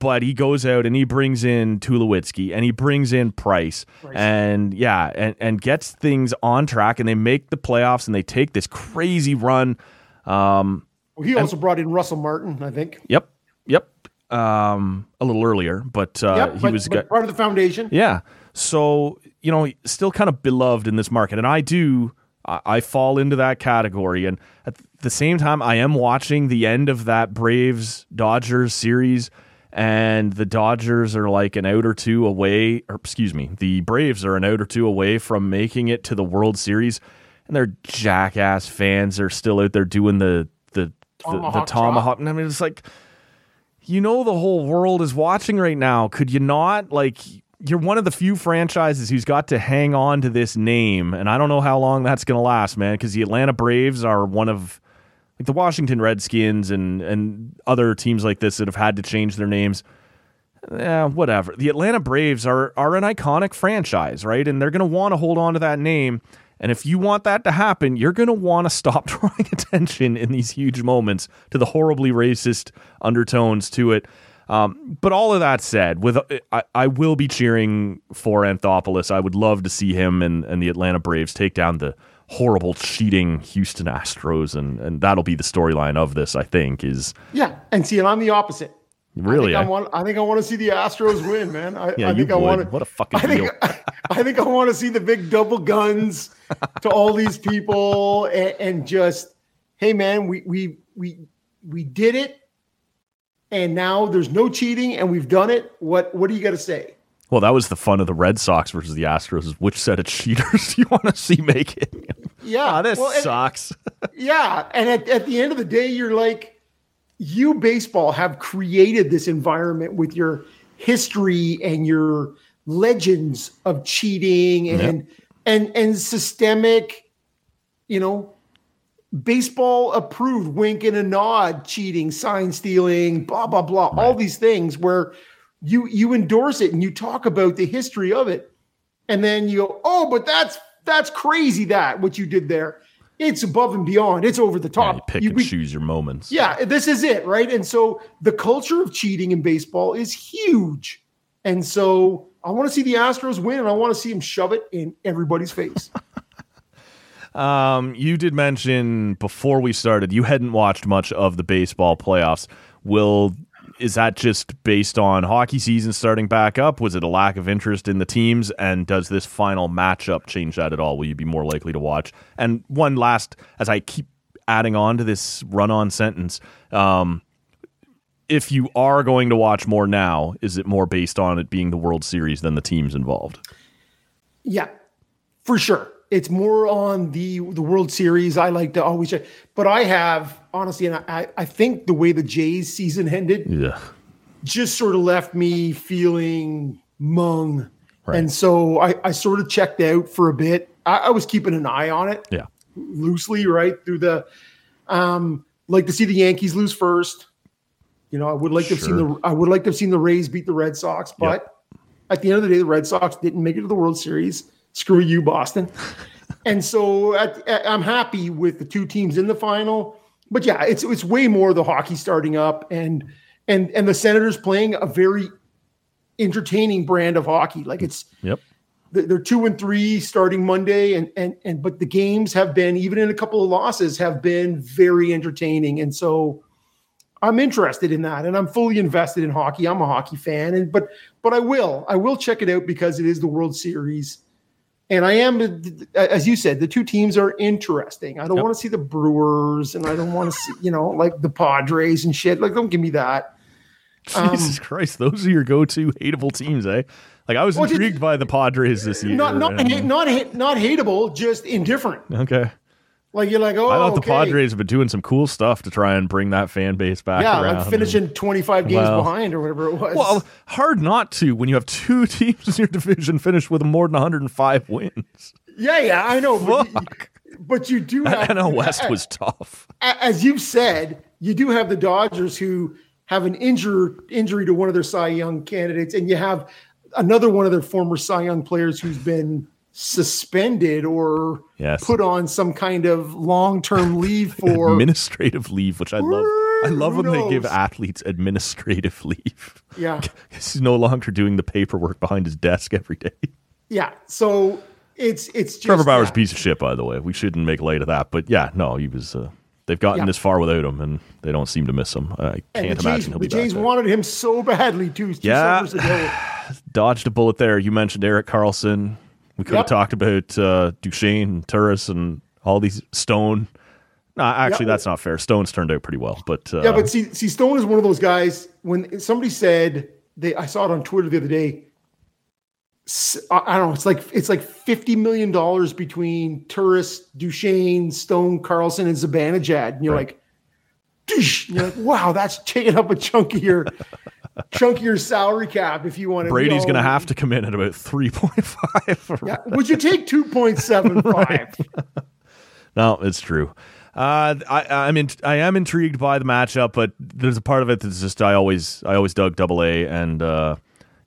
but he goes out and he brings in Tulowitzki and he brings in Price, Price, and yeah, and, and gets things on track and they make the playoffs and they take this crazy run. Um, well, he also and, brought in Russell Martin, I think. Yep, yep. Um, a little earlier, but uh, yep, he but, was but part of the foundation. Yeah, so you know, still kind of beloved in this market, and I do. I, I fall into that category, and at the same time, I am watching the end of that Braves Dodgers series and the Dodgers are like an out or two away, or excuse me, the Braves are an out or two away from making it to the World Series, and their jackass fans are still out there doing the the tomahawk the, the tomahawk. I mean, it's like you know the whole world is watching right now. Could you not like? You're one of the few franchises who's got to hang on to this name, and I don't know how long that's going to last, man. Because the Atlanta Braves are one of like the Washington Redskins and and other teams like this that have had to change their names. Yeah, whatever. The Atlanta Braves are are an iconic franchise, right? And they're going to want to hold on to that name. And if you want that to happen, you're going to want to stop drawing attention in these huge moments to the horribly racist undertones to it. Um, but all of that said, with I, I, will be cheering for Anthopoulos. I would love to see him and, and the Atlanta Braves take down the horrible cheating Houston Astros, and and that'll be the storyline of this. I think is yeah. And see, and I'm the opposite. Really, I think eh? I, want. I think I want to see the Astros win, man. I, yeah, I think I would. want to. What a fucking I think, deal. I, I think I want to see the big double guns to all these people, and, and just, hey, man, we we we we did it, and now there's no cheating, and we've done it. What what do you got to say? Well, that was the fun of the Red Sox versus the Astros. Is which set of cheaters do you want to see make it? Yeah, oh, this well, sucks. yeah, and at, at the end of the day, you're like, you baseball have created this environment with your history and your legends of cheating and yep. and and systemic, you know, baseball approved wink and a nod, cheating, sign stealing, blah blah blah, right. all these things where you you endorse it and you talk about the history of it and then you go oh but that's that's crazy that what you did there. It's above and beyond. It's over the top. yeah, you pick you, and we, choose your moments. Yeah this is it right? And so the culture of cheating in baseball is huge. And so i want to see the astros win and i want to see them shove it in everybody's face. Um, you did mention before we started you hadn't watched much of the baseball playoffs. Will is that just based on hockey season starting back up? Was it a lack of interest in the teams? And does this final matchup change that at all? Will you be more likely to watch? And one last, as I keep adding on to this run on sentence, um, if you are going to watch more now, is it more based on it being the World Series than the teams involved? Yeah, for sure it's more on the the World Series. I like to always check, but I have honestly, and I I think the way the Jays season ended, yeah, just sort of left me feeling mung, right. and so I I sort of checked out for a bit. I, I, was keeping an eye on it, yeah, loosely right through the. Um, like to see the Yankees lose first. You know, I would like to have seen the I would like to have seen the Rays beat the Red Sox, but at the end of the day, the Red Sox didn't make it to the World Series. Screw you, Boston. and so at, at- I'm happy with the two teams in the final. But yeah, it's it's way more the hockey starting up and and and the Senators playing a very entertaining brand of hockey. Like it's Yep. they're they're two and three starting Monday, and and and but the games have been even in a couple of losses have been very entertaining, and so I'm interested in that, and I'm fully invested in hockey. I'm a hockey fan, and but but I will I will check it out because it is the World Series, and I am as you said, the two teams are interesting. I don't Yep. want to see the Brewers, and I don't want to see you know like the Padres and shit. Like don't give me that. Um, Jesus Christ, those are your go-to hateable teams, eh? Like I was Well, intrigued by the Padres this year. Not not and- hate, not hate, not hateable, just indifferent. okay. Like you're like, oh, I thought the. Oh, Padres have been doing some cool stuff to try and bring that fan base back yeah, around. like finishing 25 games Well- behind or whatever it was. Well, hard not to when you have two teams in your division finished with more than 105 wins. yeah, yeah, I know. But you, Fuck. but you do have That NL West was tough. as you've said, you do have the Dodgers who have an injure injury to one of their Cy Young candidates, and you have another one of their former Cy Young players who's been suspended or Yes. put on some kind of long term leave for administrative leave, which I love. I love when they give athletes administrative leave. yeah. He's no longer doing the paperwork behind his desk every day. Yeah. So it's it's just Trevor Bauer's yeah. piece of shit, by the way. We shouldn't make light of that, but yeah, no, he was. Uh, they've gotten Yeah. this far without him, and they don't seem to miss him. I can't the imagine Jays, he'll be back. Jays there. wanted him so badly too. two Yeah. summers ago. dodged a bullet there. You mentioned Erik Karlsson. We could have talked about uh, Duchene, Turris, and all these Stone. No, actually, Yeah. that's not fair. Stone's turned out pretty well, but uh, Yeah, but see, see, Stone is one of those guys. When somebody said they, I saw it on Twitter the other day. I don't know. It's like it's like fifty million dollars between Turris Duchene, Stone, Karlsson, and Zibanejad, and you're Right. like, "Doosh." you're like, wow, that's taking up a chunk of your chunk of salary cap. If you want to, Brady's going to have to come in at about three point five. Yeah, would you take two point seven five? No, it's true. Uh, I, I'm in, I am intrigued by the matchup, but there's a part of it that's just I always I always dug Double A, and uh,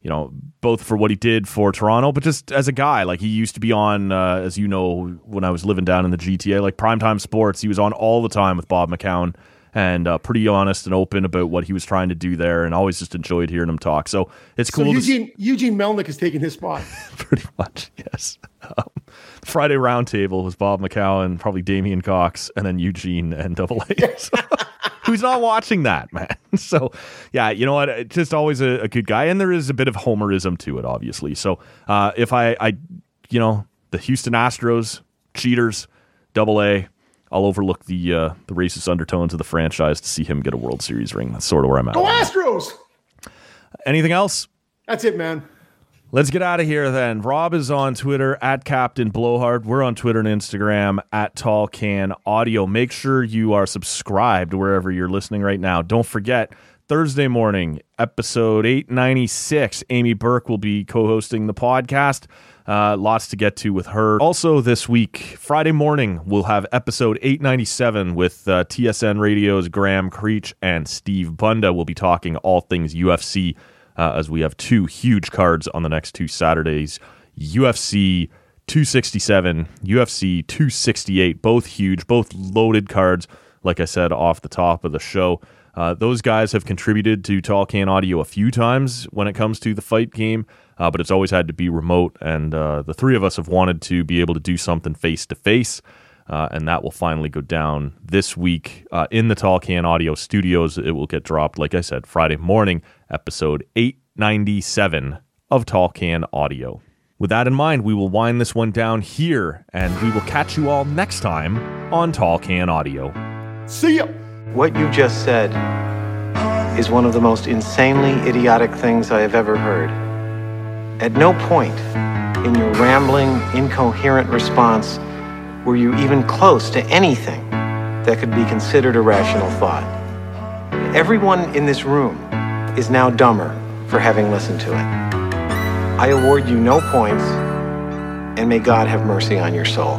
you know both for what he did for Toronto, but just as a guy, like he used to be on, uh, as you know, when I was living down in the GTA, like primetime sports, he was on all the time with Bob McCown, and uh, pretty honest and open about what he was trying to do there, and always just enjoyed hearing him talk. So it's So cool. to Eugene Eugene Melnyk has taken his spot. pretty much yes. Um, Friday roundtable was Bob McCown, probably Damien Cox, and then Eugene and Double A. So, Who's not watching that, man? So, yeah, you know what? uh, Just always a, a good guy, and there is a bit of homerism to it, obviously. So, uh, if I, I, you know, the Houston Astros cheaters, Double A, I'll overlook the uh, the racist undertones of the franchise to see him get a World Series ring. That's sort of where I'm at. Go Astros! Anything else? That's it, man. Let's get out of here then. Rob is on Twitter at Captain Blowhard. We're on Twitter and Instagram at Tall Can Audio. Make sure you are subscribed wherever you're listening right now. Don't forget, Thursday morning, episode 896. Amy Burke will be co hosting the podcast. Uh, lots to get to with her. Also, this week, Friday morning, we'll have episode 897 with uh, TSN Radio's Graham Creech and Steve Bunda. We'll be talking all things UFC uh, as we have two huge cards on the next two Saturdays UFC 267, UFC 268, both huge, both loaded cards, like I said off the top of the show. Uh, those guys have contributed to Tall Can Audio a few times when it comes to the fight game, uh, but it's always had to be remote. And uh, the three of us have wanted to be able to do something face to face. Uh, and that will finally go down this week uh, in the Tall Can Audio Studios. It will get dropped, like I said, Friday morning, episode 897 of Tall Can Audio. With that in mind, we will wind this one down here, and we will catch you all next time on Tall Can Audio. See ya. What you just said is one of the most insanely idiotic things I have ever heard. At no point in your rambling, incoherent response were you even close to anything that could be considered a rational thought. Everyone in this room is now dumber for having listened to it. I award you no points, and may God have mercy on your soul.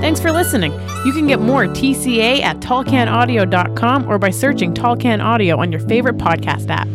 Thanks for listening. You can get more TCA at tallcanaudio.com or by searching Tall Can Audio on your favorite podcast app.